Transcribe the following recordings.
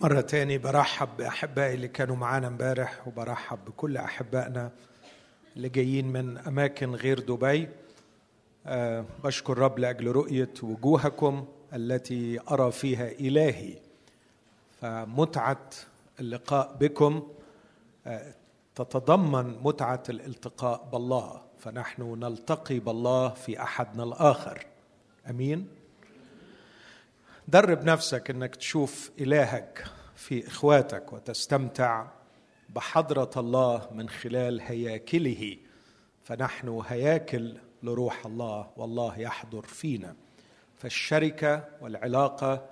مرة تاني برحب بأحبائي اللي كانوا معانا امبارح وبرحب بكل أحبائنا اللي جايين من أماكن غير دبي. أه بشكر رب لأجل رؤية وجوهكم التي أرى فيها إلهي. فمتعة اللقاء بكم أه تتضمن متعة الالتقاء بالله. فنحن نلتقي بالله في أحدنا الآخر. أمين؟ درب نفسك إنك تشوف إلهك في إخواتك وتستمتع بحضرة الله من خلال هياكله. فنحن هياكل لروح الله والله يحضر فينا. فالشركة والعلاقة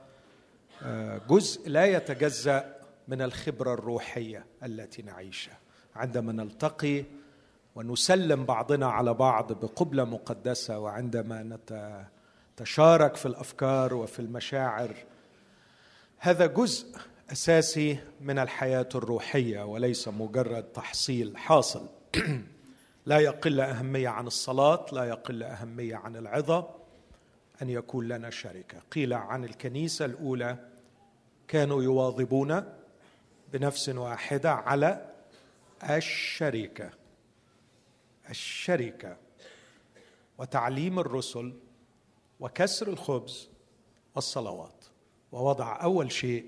جزء لا يتجزأ من الخبرة الروحية التي نعيشها. عندما نلتقي ونسلم بعضنا على بعض بقبلة مقدسة وعندما نت تشارك في الأفكار وفي المشاعر. هذا جزء أساسي من الحياة الروحية وليس مجرد تحصيل حاصل. لا يقل أهمية عن الصلاة لا يقل أهمية عن العظة أن يكون لنا شركة. قيل عن الكنيسة الأولى كانوا يواظبون بنفس واحدة على الشركة. الشركة. وتعليم الرسل وكسر الخبز والصلوات ووضع أول شيء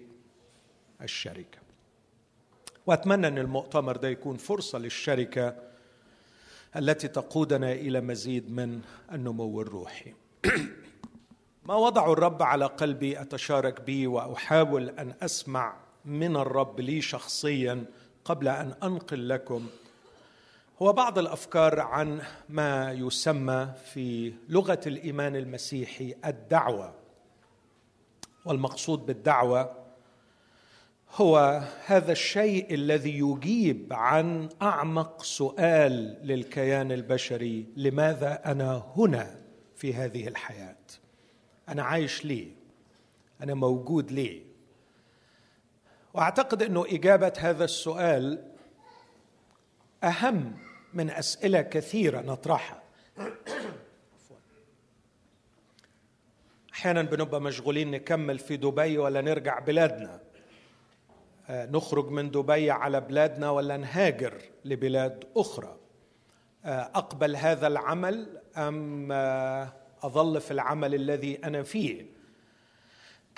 الشركة. وأتمنى أن المؤتمر ده يكون فرصة للشركة التي تقودنا إلى مزيد من النمو الروحي. ما وضعوا الرب على قلبي أتشارك به وأحاول أن أسمع من الرب لي شخصيا قبل أن أنقل لكم هو بعض الأفكار عن ما يسمى في لغة الإيمان المسيحي الدعوة. والمقصود بالدعوة هو هذا الشيء الذي يجيب عن أعمق سؤال للكيان البشري لماذا أنا هنا في هذه الحياة؟ أنا عايش ليه؟ أنا موجود ليه؟ وأعتقد إنه إجابة هذا السؤال أهم من أسئلة كثيرة نطرحها. أحيانا بنبقى مشغولين نكمل في دبي ولا نرجع بلادنا. نخرج من دبي على بلادنا ولا نهاجر لبلاد أخرى. أقبل هذا العمل أم أظل في العمل الذي أنا فيه؟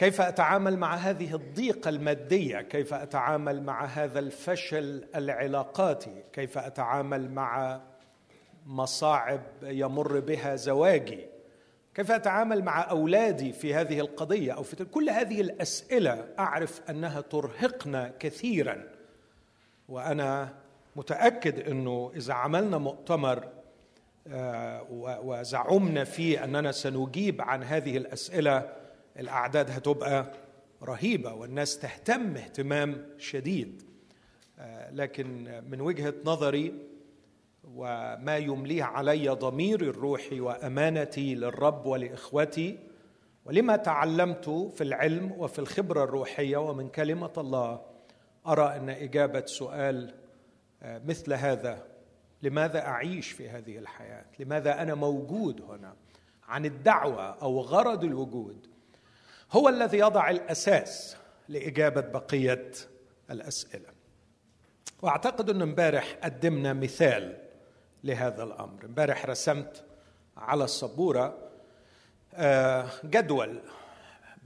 كيف أتعامل مع هذه الضيقة المادية؟ كيف أتعامل مع هذا الفشل العلاقاتي؟ كيف أتعامل مع مصاعب يمر بها زواجي؟ كيف أتعامل مع أولادي في هذه القضية أو في كل هذه الأسئلة أعرف أنها ترهقنا كثيرا. وأنا متأكد إنه إذا عملنا مؤتمر وزعمنا فيه أننا سنجيب عن هذه الأسئلة الأعداد هتبقى رهيبة والناس تهتم اهتمام شديد. لكن من وجهة نظري وما يمليه علي ضميري الروحي وأمانتي للرب ولإخوتي ولما تعلمت في العلم وفي الخبرة الروحية ومن كلمة الله أرى أن إجابة سؤال مثل هذا لماذا أعيش في هذه الحياة؟ لماذا أنا موجود هنا؟ عن الدعوة أو غرض الوجود؟ هو الذي يضع الأساس لإجابة بقية الأسئلة. وأعتقد أن امبارح قدمنا مثال لهذا الأمر. امبارح رسمت على السبورة جدول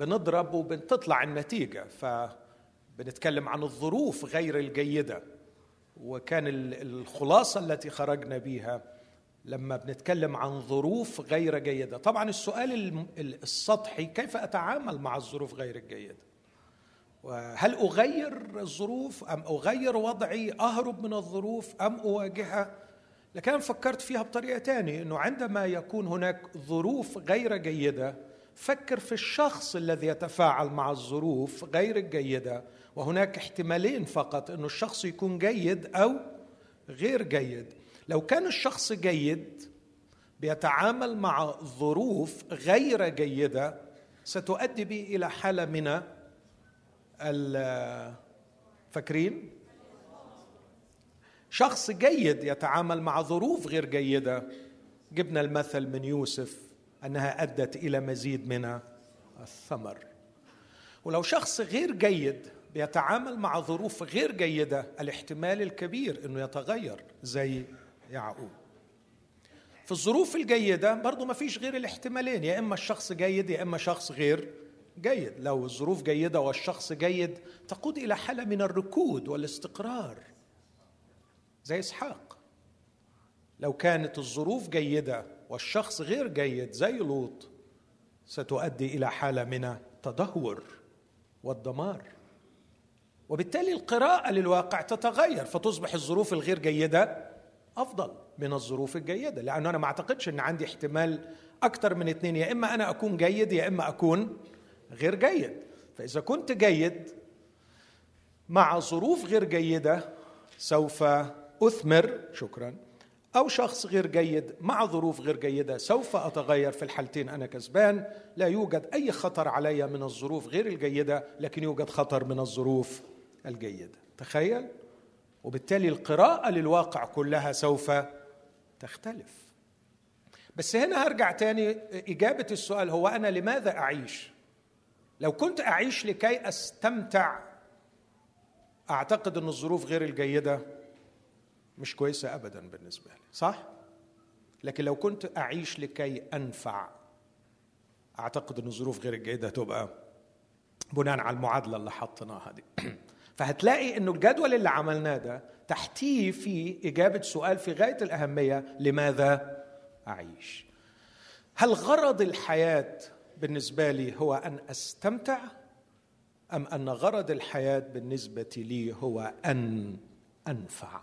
بنضرب وبتطلع النتيجة فبنتكلم عن الظروف غير الجيدة وكان الخلاصة التي خرجنا بيها لما بنتكلم عن ظروف غير جيدة. طبعا السؤال السطحي كيف أتعامل مع الظروف غير الجيدة؟ وهل أغير الظروف أم أغير وضعي؟ أهرب من الظروف أم أواجهها؟ لكن فكرت فيها بطريقة ثانية إنه عندما يكون هناك ظروف غير جيدة فكر في الشخص الذي يتفاعل مع الظروف غير الجيدة. وهناك احتمالين فقط إنه الشخص يكون جيد أو غير جيد. لو كان الشخص جيد بيتعامل مع ظروف غير جيدة ستؤدي به إلى حالة من فاكرين شخص جيد يتعامل مع ظروف غير جيدة. جبنا المثل من يوسف أنها أدت إلى مزيد من الثمر. ولو شخص غير جيد بيتعامل مع ظروف غير جيدة الاحتمال الكبير إنه يتغير زي يعقوب. في الظروف الجيدة برضه ما فيش غير الاحتمالين يا إما الشخص جيد يا إما شخص غير جيد. لو الظروف جيدة والشخص جيد تقود إلى حالة من الركود والاستقرار زي إسحاق. لو كانت الظروف جيدة والشخص غير جيد زي لوط ستؤدي إلى حالة من التدهور والدمار. وبالتالي القراءة للواقع تتغير فتصبح الظروف الغير جيدة أفضل من الظروف الجيدة لأنه أنا ما أعتقدش إن عندي احتمال أكثر من اثنين يا إما أنا أكون جيد يا إما أكون غير جيد. فإذا كنت جيد مع ظروف غير جيدة سوف أثمر شكرا أو شخص غير جيد مع ظروف غير جيدة سوف أتغير في الحالتين. أنا كسبان لا يوجد أي خطر علي من الظروف غير الجيدة لكن يوجد خطر من الظروف الجيدة. تخيل؟ وبالتالي القراءة للواقع كلها سوف تختلف. بس هنا هرجع تاني إجابة السؤال هو أنا لماذا أعيش؟ لو كنت أعيش لكي أستمتع أعتقد إن الظروف غير الجيدة مش كويسة ابدا بالنسبة لي صح؟ لكن لو كنت أعيش لكي أنفع أعتقد إن الظروف غير الجيدة تبقى بناء على المعادلة اللي حطيناها دي. فهتلاقي إنه الجدول اللي عملناه ده تحتيه في إجابة سؤال في غاية الأهمية لماذا أعيش؟ هل غرض الحياة بالنسبة لي هو أن أستمتع أم أن غرض الحياة بالنسبة لي هو أن أنفع؟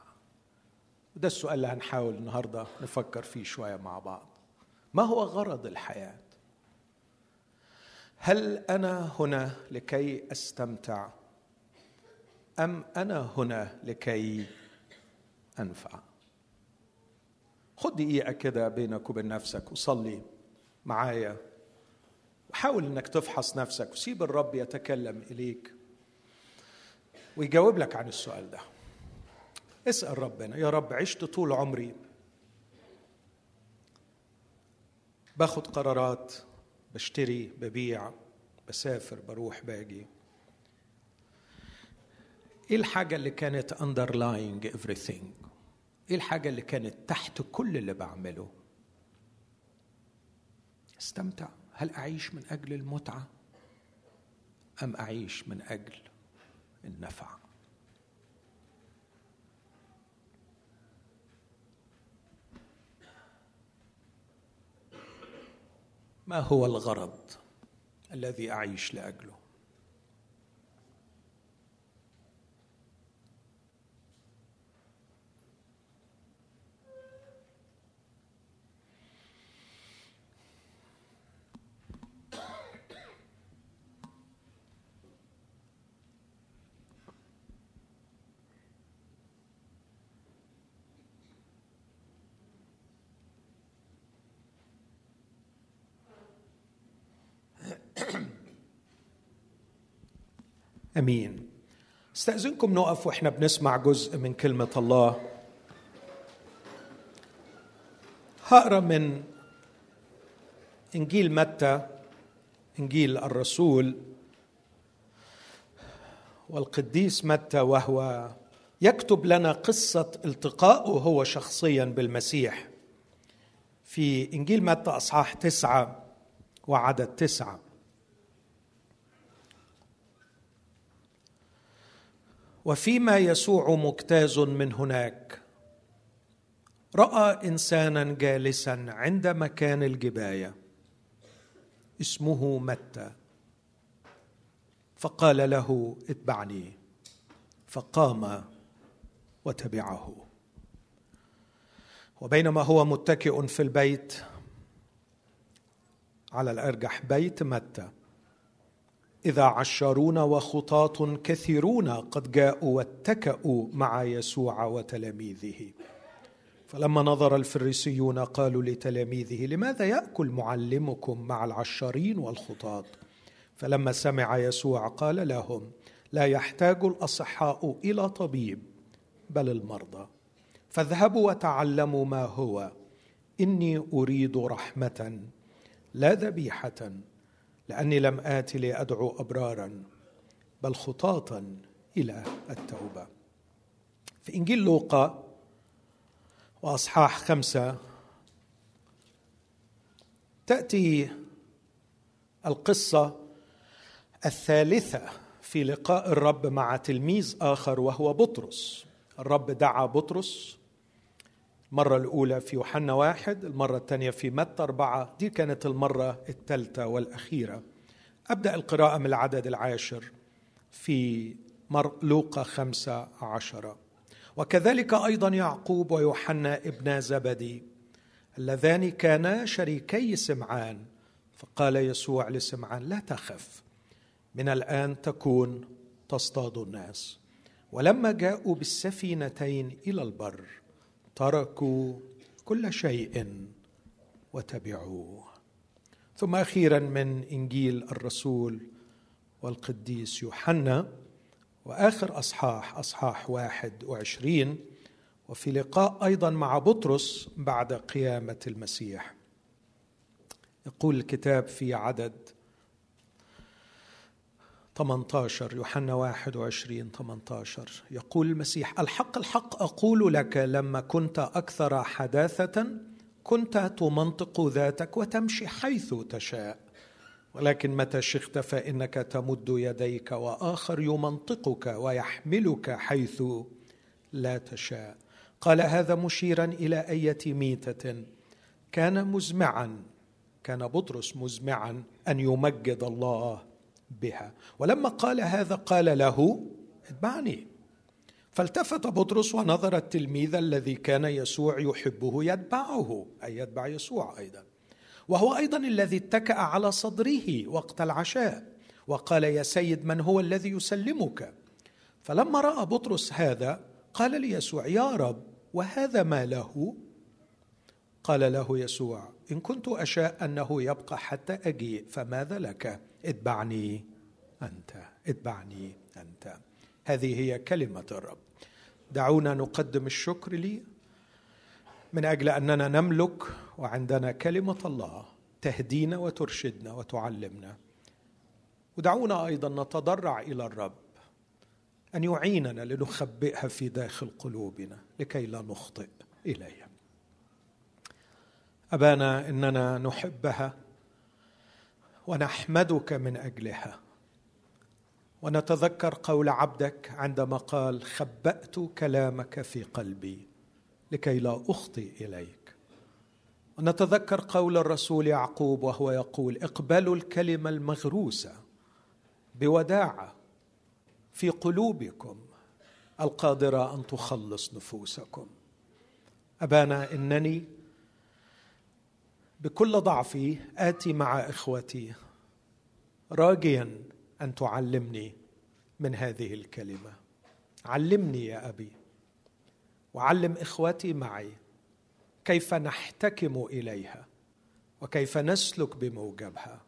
ده السؤال اللي هنحاول النهارده نفكر فيه شوية مع بعض. ما هو غرض الحياة؟ هل أنا هنا لكي أستمتع أم أنا هنا لكي أنفع؟ خد دقيقة كده بينك وبين نفسك وصلي معايا. وحاول إنك تفحص نفسك وسيب الرب يتكلم إليك ويجاوب لك عن السؤال ده. اسأل ربنا. يا رب عشت طول عمري باخد قرارات بشتري ببيع بسافر بروح باجي. إيه الحاجة اللي كانت underlying everything إيه الحاجة اللي كانت تحت كل اللي بعمله؟ استمتع. هل أعيش من أجل المتعة؟ أم أعيش من أجل النفع؟ ما هو الغرض الذي أعيش لأجله؟ أمين. استأذنكم نقف وإحنا بنسمع جزء من كلمة الله. هقرأ من إنجيل متى إنجيل الرسول والقديس متى وهو يكتب لنا قصة التقائه هو شخصيا بالمسيح. في إنجيل متى أصحاح تسعة وعدد تسعة. وفيما يسوع مجتاز من هناك. رأى إنسانا جالسا عند مكان الجباية اسمه متى. فقال له اتبعني. فقام وتبعه. وبينما هو متكئ في البيت على الأرجح بيت متى. إذا عشارون وخطاة كثيرون قد جاءوا واتكأوا مع يسوع وتلاميذه. فلما نظر الفريسيون قالوا لتلاميذه لماذا يأكل معلمكم مع العشارين والخطاة فلما سمع يسوع قال لهم لا يحتاج الأصحاء إلى طبيب بل المرضى. فاذهبوا وتعلموا ما هو. إني أريد رحمة لا ذبيحة لأني لم آت لأدعو أبرارا بل خطاة إلى التوبة. في إنجيل لوقا وأصحاح خمسة تأتي القصة الثالثة في لقاء الرب مع تلميذ آخر وهو بطرس. الرب دعا بطرس المرة الأولى في يوحنا واحد المرة الثانية في متى أربعة. دي كانت المرة الثالثة والأخيرة. أبدأ القراءة من العدد العاشر في لوقا خمسة عشرة وكذلك أيضا يعقوب ويوحنا ابن زبدي اللذان كانا شريكي سمعان. فقال يسوع لسمعان لا تخف من الآن تكون تصطاد الناس. ولما جاءوا بالسفينتين إلى البر تركوا كل شيء وتبعوه. ثم أخيرا من إنجيل الرسول والقديس يوحنا وآخر أصحاح أصحاح واحد وعشرين وفي لقاء أيضا مع بطرس بعد قيامة المسيح. يقول الكتاب في عدد 18 يوحنا 21 18 يقول المسيح الحق الحق أقول لك لما كنت أكثر حداثة كنت تمنطق ذاتك وتمشي حيث تشاء. ولكن متى شخت فإنك تمد يديك وآخر يمنطقك ويحملك حيث لا تشاء. قال هذا مشيرا إلى أية ميتة؟ كان مزمعا كان بطرس مزمعا أن يمجد الله بها. ولما قال هذا قال له اتبعني. فالتفت بطرس ونظر التلميذ الذي كان يسوع يحبه يتبعه أي يتبع يسوع أيضا. وهو أيضا الذي اتكأ على صدره وقت العشاء. وقال يا سيد من هو الذي يسلمك؟ فلما رأى بطرس هذا قال ليسوع يا رب وهذا ما له؟ قال له يسوع إن كنت أشاء أنه يبقى حتى أجيء فماذا لك؟ اتبعني أنت اتبعني أنت. هذه هي كلمة الرب. دعونا نقدم الشكر لي. من أجل أننا نملك وعندنا كلمة الله تهدينا وترشدنا وتعلمنا. ودعونا أيضا نتضرع إلى الرب أن يعيننا لنخبئها في داخل قلوبنا لكي لا نخطئ إليها. أبانا إننا نحبها. ونحمدك من أجلها. ونتذكر قول عبدك عندما قال خبأت كلامك في قلبي لكي لا أخطي إليك. ونتذكر قول الرسول يعقوب وهو يقول اقبلوا الكلمة المغروسة بوداعة في قلوبكم القادرة أن تخلص نفوسكم. أبانا إنني بكل ضعفي آتي مع إخوتي. راجيا أن تعلمني من هذه الكلمة. علمني يا أبي. وعلم إخوتي معي كيف نحتكم إليها وكيف نسلك بموجبها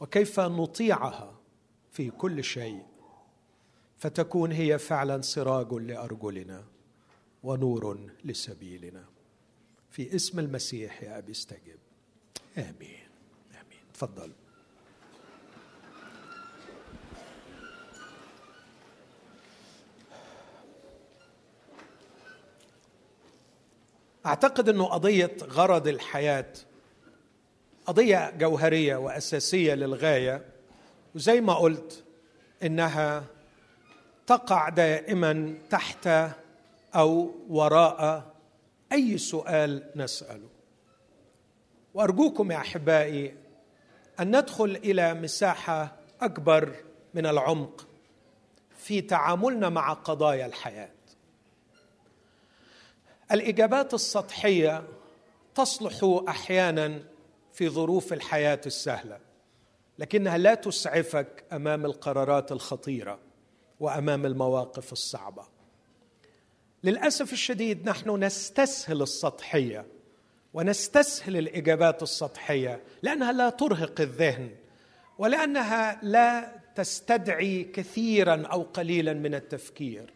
وكيف نطيعها في كل شيء. فتكون هي فعلا سراج لأرجلنا ونور لسبيلنا. في اسم المسيح يا أبي استجب. آمين. آمين. تفضل. أعتقد إنه قضية غرض الحياة قضية جوهرية وأساسية للغاية وزي ما قلت إنها تقع دائما تحت أو وراء أي سؤال نسأله. وأرجوكم يا أحبائي أن ندخل إلى مساحة أكبر من العمق في تعاملنا مع قضايا الحياة. الإجابات السطحية تصلح أحيانا في ظروف الحياة السهلة لكنها لا تسعفك أمام القرارات الخطيرة وأمام المواقف الصعبة. للأسف الشديد نحن نستسهل السطحية ونستسهل الإجابات السطحية لأنها لا ترهق الذهن ولأنها لا تستدعي كثيرا أو قليلا من التفكير.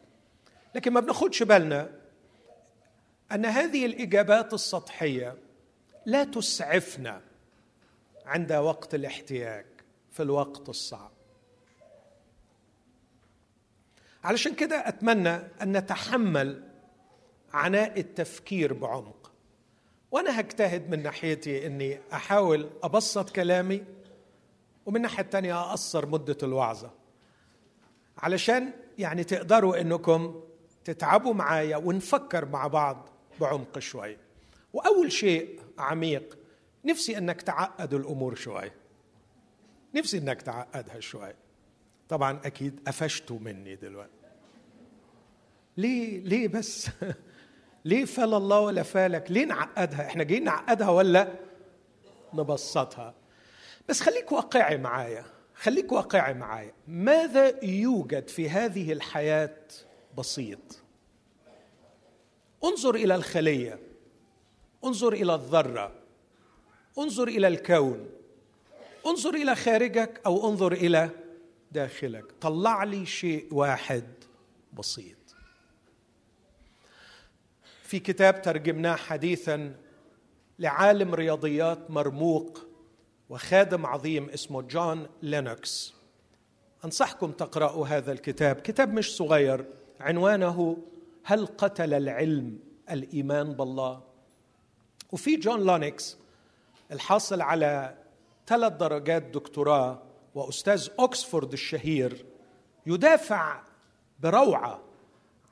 لكن ما بناخدش بالنا أن هذه الإجابات السطحية لا تسعفنا عند وقت الاحتياج في الوقت الصعب. علشان كده أتمنى أن نتحمل عناء التفكير بعمق. وأنا هجتهد من ناحيتي إني أحاول أبسط كلامي ومن الناحيه الثانية أقصر مدة الوعظة. علشان يعني تقدروا إنكم تتعبوا معايا ونفكر مع بعض بعمق شوي. وأول شيء عميق نفسي إنك تعقد الأمور شوي. نفسي إنك تعقدها شوي. طبعا أكيد قفشتوا مني دلوقتي. ليه ليه بس؟ ليه فال الله ولا فالك ليه نعقدها؟ إحنا جايين نعقدها ولا نبسطها؟ بس خليك واقعي معايا خليك واقعي معايا. ماذا يوجد في هذه الحياة بسيط؟ انظر إلى الخلية انظر إلى الذرة انظر إلى الكون انظر إلى خارجك أو انظر إلى داخلك. طلع لي شيء واحد بسيط. في كتاب ترجمناه حديثا لعالم رياضيات مرموق وخادم عظيم اسمه جون لينوكس. أنصحكم تقرأوا هذا الكتاب. كتاب مش صغير. عنوانه هل قتل العلم الإيمان بالله? وفيه جون لينوكس الحاصل على ثلاث درجات دكتوراه وأستاذ اوكسفورد الشهير يدافع بروعة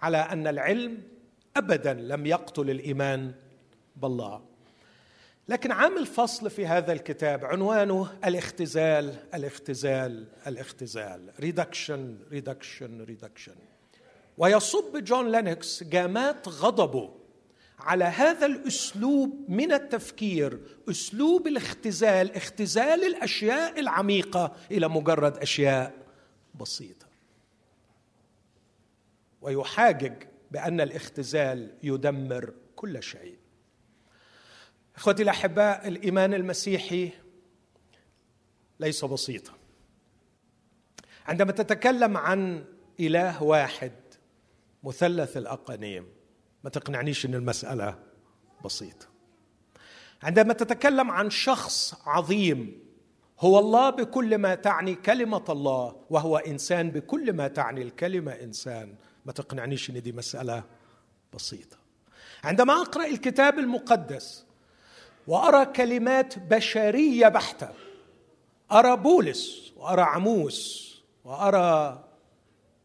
على أن العلم ابدا لم يقتل الإيمان بالله. لكن عامل فصل في هذا الكتاب عنوانه الاختزال الاختزال الاختزال. reduction reduction reduction ويصب جون لينوكس جامات غضبه على هذا الأسلوب من التفكير أسلوب الاختزال اختزال الأشياء العميقة إلى مجرد أشياء بسيطة. ويحاجج بأن الاختزال يدمر كل شيء. إخوتي الأحباء الإيمان المسيحي ليس بسيطا. عندما تتكلم عن إله واحد مثلث الأقانيم ما تقنعنيش إن المسألة بسيطة. عندما تتكلم عن شخص عظيم هو الله بكل ما تعني كلمة الله وهو إنسان بكل ما تعني الكلمة إنسان ما تقنعنيش إن دي مسألة بسيطة. عندما أقرأ الكتاب المقدس وأرى كلمات بشرية بحتة أرى بولس وأرى عموس وأرى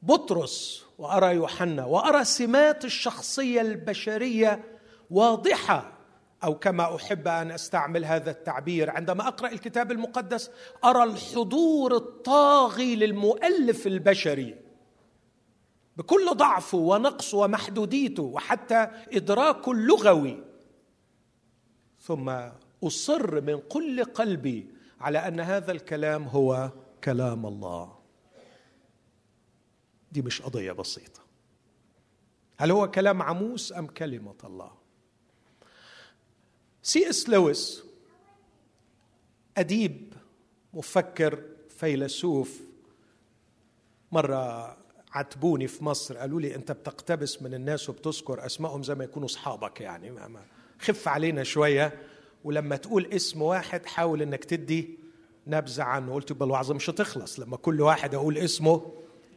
بطرس وأرى يوحنا وأرى سمات الشخصية البشرية واضحة أو كما أحب أن أستعمل هذا التعبير عندما أقرأ الكتاب المقدس أرى الحضور الطاغي للمؤلف البشري. بكل ضعفه ونقصه ومحدوديته وحتى ادراكه اللغوي ثم أصر من كل قلبي على أن هذا الكلام هو كلام الله. دي مش قضية بسيطة. هل هو كلام عموس أم كلمة الله؟ سي إس لويس أديب مفكر فيلسوف مرة عاتبوني في مصر قالوا لي أنت بتقتبس من الناس وبتذكر أسمائهم زي ما يكونوا أصحابك يعني. ما تخف علينا شوية. ولما تقول اسم واحد حاول إنك تدي نبذة عنه. قلت يبقى الوعظه مش هتخلص. لما كل واحد أقول اسمه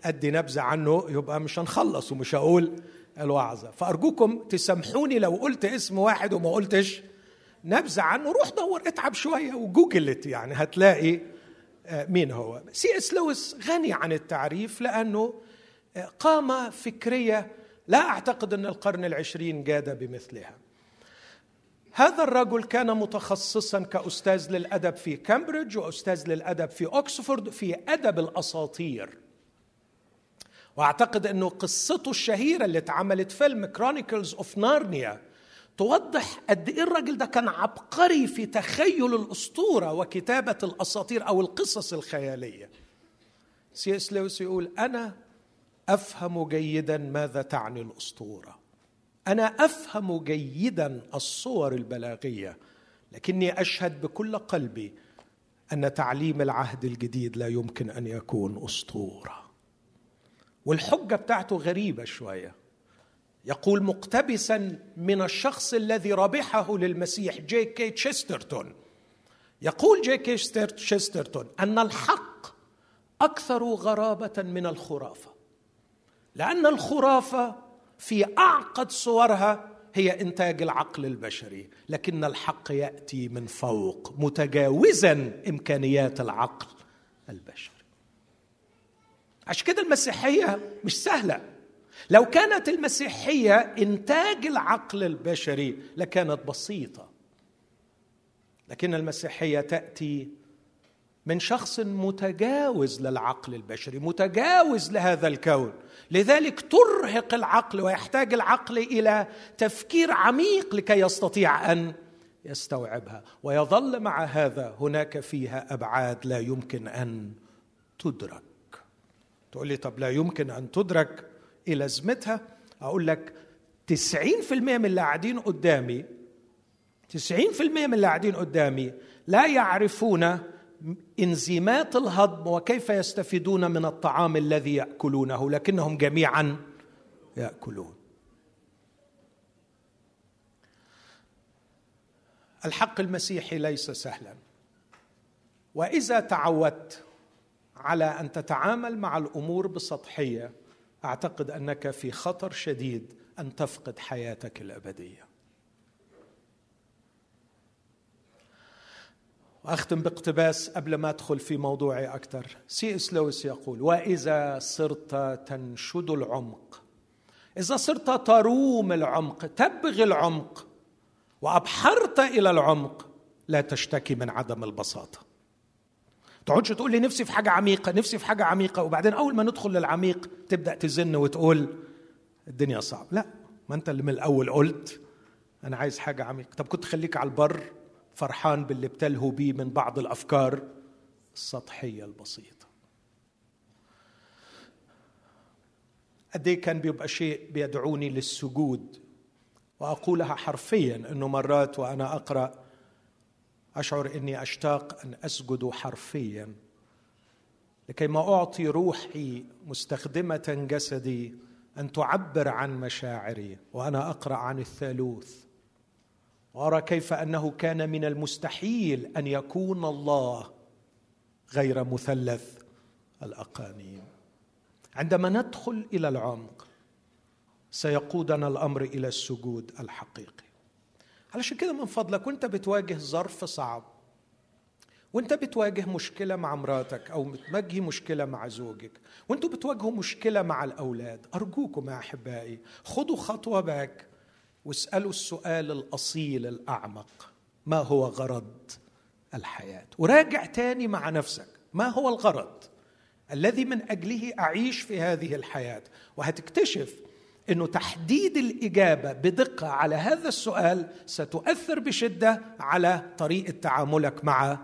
أدي نبذة عنه يبقى مش هنخلص ومش هقول الوعظه فأرجوكم تسامحوني لو قلت اسم واحد وما قلتش نبذة عنه. روح دور اتعب شوية وجوجلت يعني. هتلاقي آه، مين هو؟ سي إس لويس غني عن التعريف لأنه قامه فكرية لا أعتقد أن القرن العشرين جاد بمثلها. هذا الرجل كان متخصصا كأستاذ للأدب في كامبريدج وأستاذ للأدب في اوكسفورد في أدب الأساطير. وأعتقد أنه قصته الشهيرة اللي اتعملت فيلم Chronicles of Narnia توضح قد إيه الراجل ده كان عبقري في تخيل الأسطورة وكتابة الأساطير أو القصص الخيالية. سي إس لويس يقول أنا أفهم جيدا ماذا تعني الأسطورة. أنا أفهم جيدا الصور البلاغية لكني أشهد بكل قلبي أن تعليم العهد الجديد لا يمكن أن يكون أسطورة. والحجة بتاعته غريبة شوية. يقول مقتبسا من الشخص الذي ربحه للمسيح جي كي تشسترتون يقول جي كي تشسترتون أن الحق أكثر غرابة من الخرافة. لأن الخرافة في أعقد صورها هي إنتاج العقل البشري لكن الحق يأتي من فوق متجاوزا إمكانيات العقل البشري. عشان كده المسيحية مش سهلة. لو كانت المسيحية إنتاج العقل البشري لكانت بسيطة. لكن المسيحية تأتي من شخص متجاوز للعقل البشري متجاوز لهذا الكون. لذلك ترهق العقل ويحتاج العقل إلى تفكير عميق لكي يستطيع أن يستوعبها. ويظل مع هذا هناك فيها أبعاد لا يمكن أن تدرك. تقول لي طب لا يمكن أن تدرك إيه لازمتها أقول لك 90% من اللي قاعدين قدامي 90% من اللي قاعدين قدامي لا يعرفون انزيمات الهضم وكيف يستفيدون من الطعام الذي يأكلونه لكنهم جميعا يأكلون. الحق المسيحي ليس سهلا. وإذا تعودت على أن تتعامل مع الأمور بسطحية أعتقد أنك في خطر شديد أن تفقد حياتك الأبدية. وأختم باقتباس قبل ما أدخل في موضوعي أكثر سي إس لويس يقول وإذا صرت تنشد العمق. إذا صرت تروم العمق تبغي العمق وأبحرت إلى العمق لا تشتكي من عدم البساطة. تقعدش تقول لي نفسي في حاجة عميقة نفسي في حاجة عميقة وبعدين أول ما ندخل للعميق تبدأ تزن وتقول الدنيا صعب لا ما أنت اللي من الأول قلت أنا عايز حاجة عميقة. طب كنت خليك على البر فرحان باللي بتلهو بيه من بعض الأفكار السطحية البسيطة. قد إيه كان بيبقى شيء بيدعوني للسجود؟ وأقولها حرفيا إنه مرات وأنا أقرأ أشعر إني أشتاق أن أسجد حرفيا. لكي ما أعطي روحي مستخدمة جسدي أن تعبر عن مشاعري وأنا أقرأ عن الثالوث. وارى كيف انه كان من المستحيل ان يكون الله غير مثلث الاقانيم عندما ندخل إلى العمق سيقودنا الأمر إلى السجود الحقيقي. علشان كده من فضلك وانت بتواجه ظرف صعب وانت بتواجه مشكلة مع مراتك أو بتواجهي مشكلة مع زوجك وانتوا بتواجهوا مشكلة مع الأولاد. أرجوكم يا أحبائي خذوا خطوة باك. واسألوا السؤال الأصيل الأعمق ما هو غرض الحياة؟ وراجع تاني مع نفسك ما هو الغرض الذي من أجله أعيش في هذه الحياة؟ وهتكتشف إنه تحديد الإجابة بدقة على هذا السؤال ستؤثر بشدة على طريقة تعاملك مع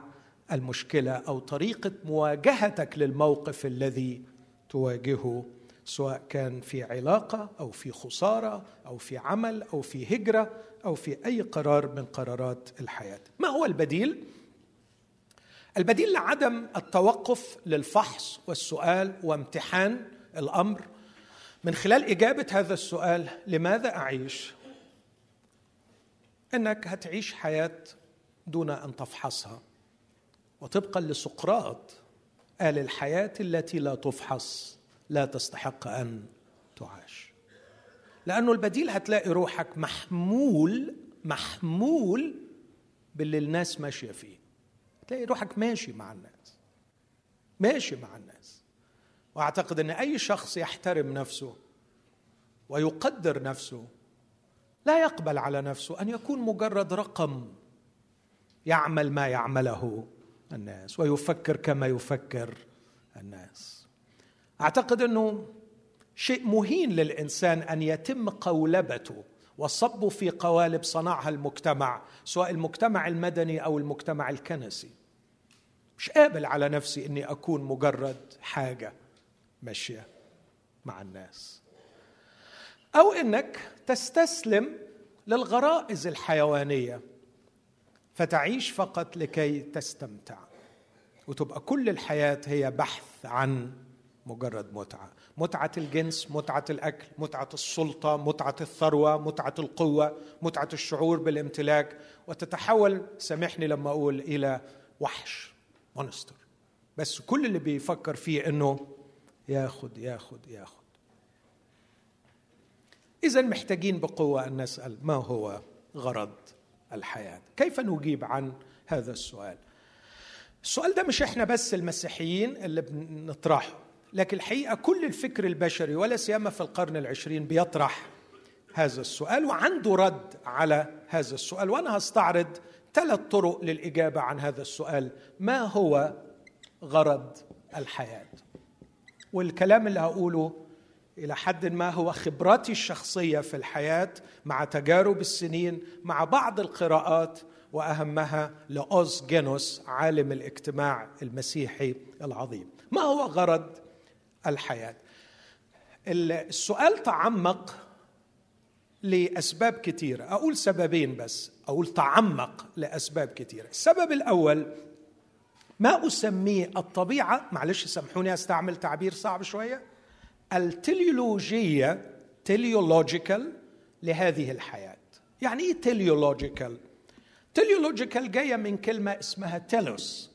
المشكلة أو طريقة مواجهتك للموقف الذي تواجهه. سواء كان في علاقة أو في خسارة أو في عمل أو في هجرة أو في أي قرار من قرارات الحياة. ما هو البديل؟ البديل لعدم التوقف للفحص والسؤال وامتحان الأمر من خلال إجابة هذا السؤال لماذا أعيش؟ إنك هتعيش حياة دون أن تفحصها وطبقا لسقراط قال الحياة التي لا تفحص لا تستحق أن تعاش. لأنه البديل هتلاقي روحك محمول محمول باللي الناس ماشية فيه. تلاقي روحك ماشي مع الناس ماشي مع الناس. وأعتقد إن أي شخص يحترم نفسه ويقدر نفسه لا يقبل على نفسه أن يكون مجرد رقم يعمل ما يعمله الناس ويفكر كما يفكر الناس. أعتقد إنه شيء مهين للإنسان أن يتم قولبته وصبه في قوالب صنعها المجتمع سواء المجتمع المدني أو المجتمع الكنسي. مش قابل على نفسي إني أكون مجرد حاجة ماشية مع الناس. أو إنك تستسلم للغرائز الحيوانية فتعيش فقط لكي تستمتع وتبقى كل الحياة هي بحث عن مجرد متعة. متعة الجنس متعة الأكل متعة السلطة متعة الثروة متعة القوة متعة الشعور بالامتلاك. وتتحول سامحني لما أقول إلى وحش مونستر. بس كل اللي بيفكر فيه إنه ياخد ياخد ياخد. إذا محتاجين بقوة أن نسأل ما هو غرض الحياة؟ كيف نجيب عن هذا السؤال؟ السؤال ده مش إحنا بس المسيحيين اللي بنطرحه. لكن الحقيقة كل الفكر البشري ولا سيما في القرن العشرين بيطرح هذا السؤال وعنده رد على هذا السؤال. وأنا هستعرض ثلاث طرق للإجابة عن هذا السؤال. ما هو غرض الحياة؟ والكلام اللي هقوله إلى حد ما هو خبراتي الشخصية في الحياة مع تجارب السنين مع بعض القراءات وأهمها لاوز جينوس عالم الاجتماع المسيحي العظيم. ما هو غرض الحياة. السؤال تعمق لأسباب كثيره أقول سببين بس. أقول تعمق لأسباب كثيره السبب الأول ما أسميه الطبيعة؟ معلش سامحوني أستعمل تعبير صعب شوية. التليولوجية teleological لهذه الحياة. يعني إيه teleological؟ teleological جاية من كلمة اسمها telos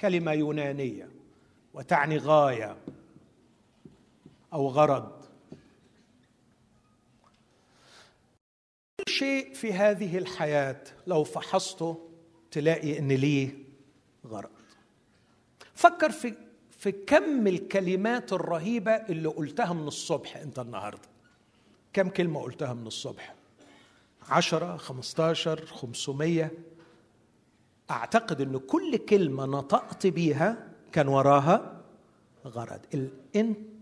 كلمة يونانية وتعني غاية. أو غرض. كل شيء في هذه الحياة لو فحصته تلاقي إن ليه غرض. فكر في في كم الكلمات الرهيبة اللي قلتها من الصبح أنت النهارده. كم كلمة قلتها من الصبح؟ عشرة خمستاشر خمسمية. أعتقد أن كل كلمة نطقت بيها كان وراها غرض.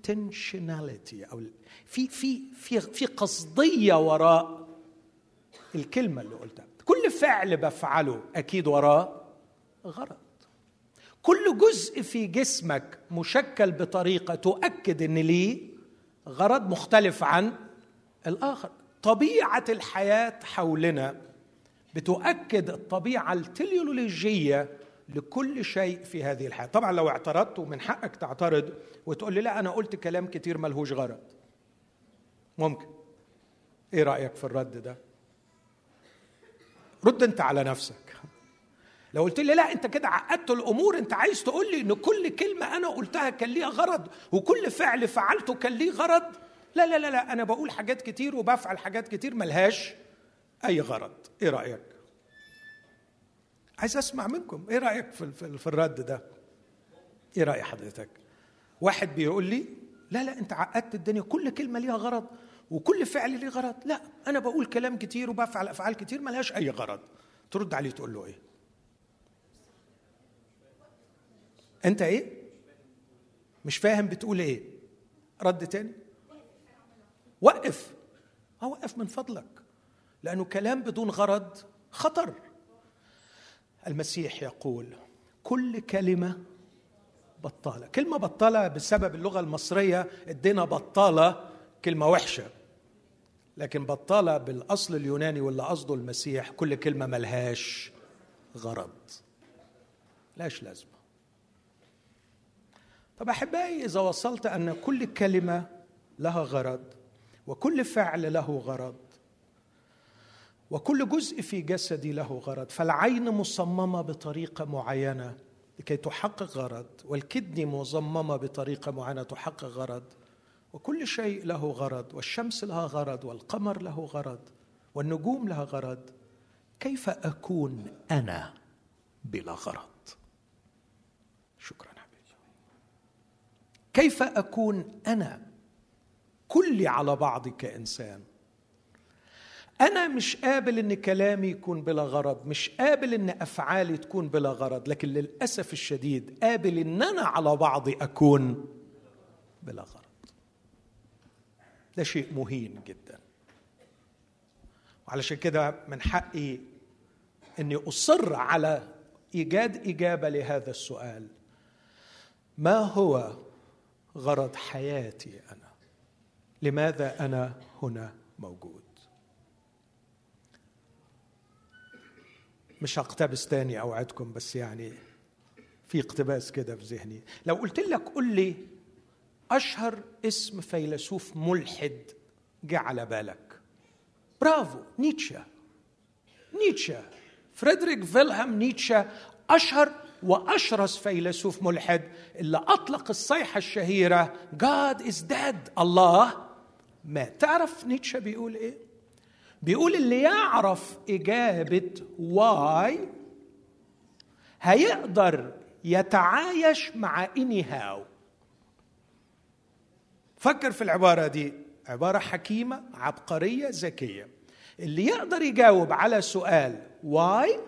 الانتنشناليتي أو في في في في قصدية وراء الكلمة اللي قلتها. كل فعل بفعله أكيد وراه غرض. كل جزء في جسمك مشكل بطريقة تؤكد أن ليه غرض مختلف عن الآخر. طبيعة الحياة حولنا بتؤكد الطبيعة التليولوجية لكل شيء في هذه الحياة. طبعا لو اعترضت ومن حقك تعترض وتقول لي لا أنا قلت كلام كتير ملهوش غرض. ممكن. إيه رأيك في الرد ده؟ رد أنت على نفسك. لو قلت لي لا أنت كده عقدت الأمور. أنت عايز تقول لي إن كل كلمة أنا قلتها كان ليها غرض وكل فعل فعلته كان ليه غرض؟ لا لا لا لا أنا بقول حاجات كتير وبفعل حاجات كتير ملهاش أي غرض. إيه رأيك؟ عايز أسمع منكم. إيه رأيك في في الرد ده؟ إيه رأي حضرتك؟ واحد بيقول لي لا لا أنت عقدت الدنيا. كل كلمة ليها غرض وكل فعل ليه غرض. لا أنا بقول كلام كتير وبفعل أفعال كتير ملهاش أي غرض. ترد عليه تقول له إيه؟ أنت إيه؟ مش فاهم بتقول إيه؟ رد تاني. وقف. اوقف من فضلك. لأنه كلام بدون غرض خطر. المسيح يقول كل كلمة بطالة. كلمة بطالة بسبب اللغة المصرية ادينا بطالة كلمة وحشة لكن بطالة بالأصل اليوناني واللي قصده المسيح كل كلمة ملهاش غرض لاش لازمة. طب أحبائي إذا وصلت أن كل كلمة لها غرض وكل فعل له غرض وكل جزء في جسدي له غرض فالعين مصممة بطريقة معينة لكي تحقق غرض والكدن مصممة بطريقة معينة تحقق غرض وكل شيء له غرض والشمس لها غرض والقمر له غرض والنجوم لها غرض. كيف أكون أنا بلا غرض؟ شكرا حبيبي. كيف أكون أنا كلي على بعضي كانسان أنا مش قابل إن كلامي يكون بلا غرض مش قابل إن أفعالي تكون بلا غرض لكن للأسف الشديد قابل إن أنا على بعضي أكون بلا غرض. ده شيء مهين جدا. وعلشان كده من حقي إني أصر على إيجاد إجابة لهذا السؤال. ما هو غرض حياتي أنا؟ لماذا أنا هنا موجود؟ مش هقتبس تاني أوعدكم بس يعني في اقتباس كده في ذهني. لو قلت لك قل لي أشهر اسم فيلسوف ملحد جه على بالك. برافو نيتشه. نيتشه. فريدريك فيلهلم نيتشه أشهر وأشرس فيلسوف ملحد اللي أطلق الصيحة الشهيرة God is dead الله مات. تعرف نيتشه بيقول إيه؟ بيقول اللي يعرف إجابة why هيقدر يتعايش مع إني هاو. فكر في العبارة دي عبارة حكيمة عبقرية ذكية. اللي يقدر يجاوب على سؤال واي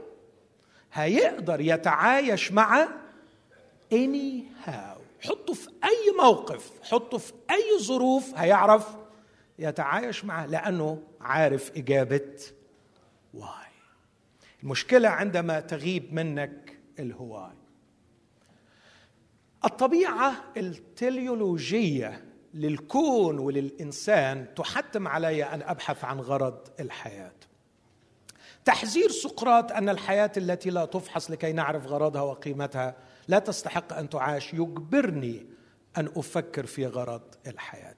هيقدر يتعايش مع إني هاو. حطه في أي موقف حطه في أي ظروف هيعرف يتعايش معه لأنه عارف إجابة واي. المشكلة عندما تغيب منك الهواي. الطبيعة التليولوجية للكون وللإنسان تحتم علي أن أبحث عن غرض الحياة. تحذير سقراط أن الحياة التي لا تفحص لكي نعرف غرضها وقيمتها لا تستحق أن تعاش يجبرني أن أفكر في غرض الحياة.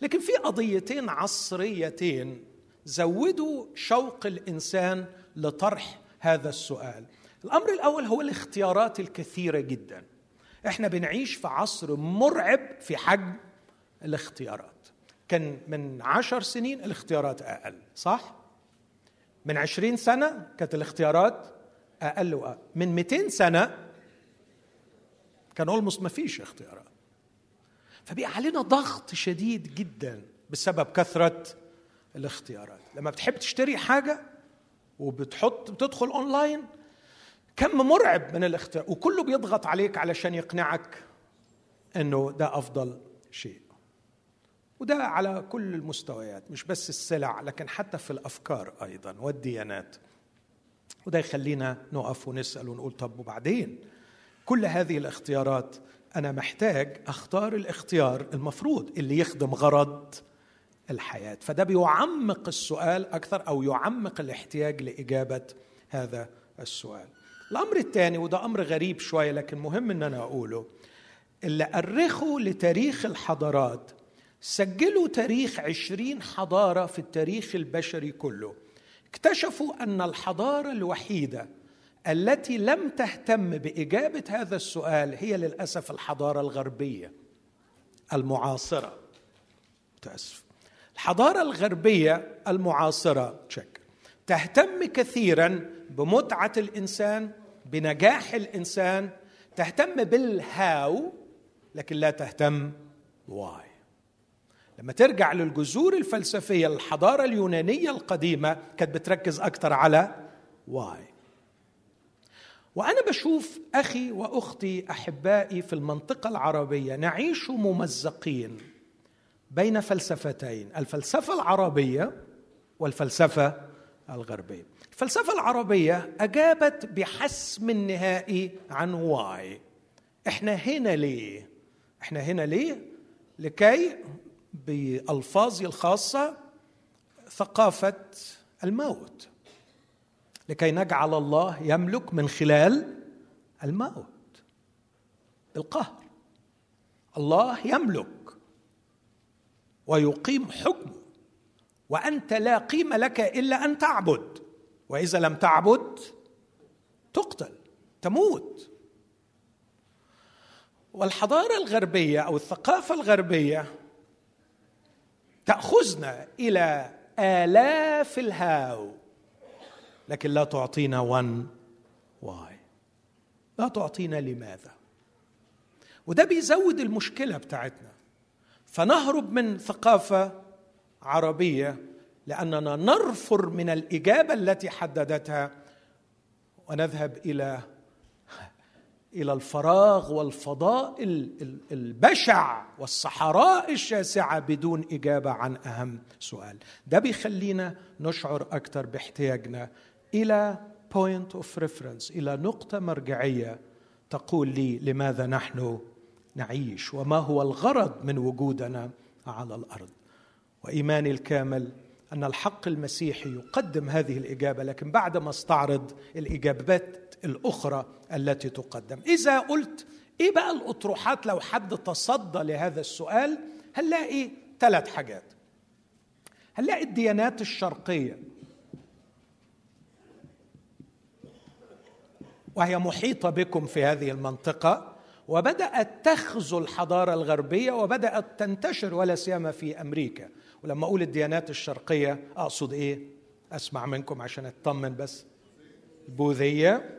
لكن في قضيتين عصريتين زودوا شوق الإنسان لطرح هذا السؤال. الأمر الأول هو الاختيارات الكثيرة جدا. إحنا بنعيش في عصر مرعب في حجم الاختيارات. كان من عشر سنين الاختيارات أقل صح؟ من عشرين سنة كانت الاختيارات أقل واقل من 200 سنة كان اولموست ما فيش اختيارات. فبقى علينا ضغط شديد جدا بسبب كثرة الاختيارات. لما بتحب تشتري حاجة وبتحط بتدخل أونلاين كم مرعب من الاختيار. وكله بيضغط عليك علشان يقنعك إنه ده أفضل شيء. وده على كل المستويات مش بس السلع لكن حتى في الأفكار أيضا والديانات. وده يخلينا نقف ونسأل ونقول طب وبعدين؟ كل هذه الاختيارات أنا محتاج أختار الاختيار المفروض اللي يخدم غرض الحياة. فده بيعمق السؤال أكثر أو يعمق الاحتياج لإجابة هذا السؤال. الأمر الثاني وده أمر غريب شوية لكن مهم إن أنا أقوله اللي أرخوا لتاريخ الحضارات سجلوا تاريخ عشرين حضارة في التاريخ البشري كله. اكتشفوا أن الحضارة الوحيدة التي لم تهتم بإجابة هذا السؤال هي للأسف الحضارة الغربية المعاصرة. متأسف الحضارة الغربية المعاصرة تشك تهتم كثيرا بمتعة الإنسان بنجاح الإنسان تهتم بالهاو لكن لا تهتم واي لما ترجع للجذور الفلسفية للحضاره اليونانية القديمة كانت بتركز أكثر على واي وأنا بشوف أخي وأختي أحبائي في المنطقة العربية نعيش ممزقين بين فلسفتين الفلسفة العربية والفلسفة الغربية. الفلسفة العربية أجابت بحسم النهائي عن واي. إحنا هنا ليه؟ إحنا هنا ليه؟ لكي بألفاظي الخاصة ثقافة الموت. لكي نجعل الله يملك من خلال الموت. بالقهر. الله يملك ويقيم حكمه. وأنت لا قيمة لك إلا أن تعبد. وإذا لم تعبد تقتل تموت. والحضارة الغربية أو الثقافة الغربية تأخذنا إلى آلاف الهاو. لكن لا تعطينا ون واي لا تعطينا لماذا. وده بيزود المشكلة بتاعتنا. فنهرب من ثقافة عربية لأننا ننفر من الإجابة التي حددتها ونذهب إلى إلى الفراغ والفضاء البشع والصحراء الشاسعة بدون إجابة عن أهم سؤال. ده بيخلينا نشعر أكثر باحتياجنا إلى point of reference إلى نقطة مرجعية تقول لي لماذا نحن نعيش وما هو الغرض من وجودنا على الأرض. وإيماني الكامل أن الحق المسيحي يقدم هذه الإجابة لكن بعد ما استعرض الإجابات الأخرى التي تقدم. إذا قلت إيه بقى الأطروحات لو حد تصدى لهذا السؤال؟ هنلاقي ثلاث حاجات. هنلاقي الديانات الشرقية. وهي محيطة بكم في هذه المنطقة وبدأت تغزو الحضارة الغربية وبدأت تنتشر ولا سيما في أمريكا. ولما أقول الديانات الشرقية أقصد إيه؟ أسمع منكم عشان أطمن بس. البوذية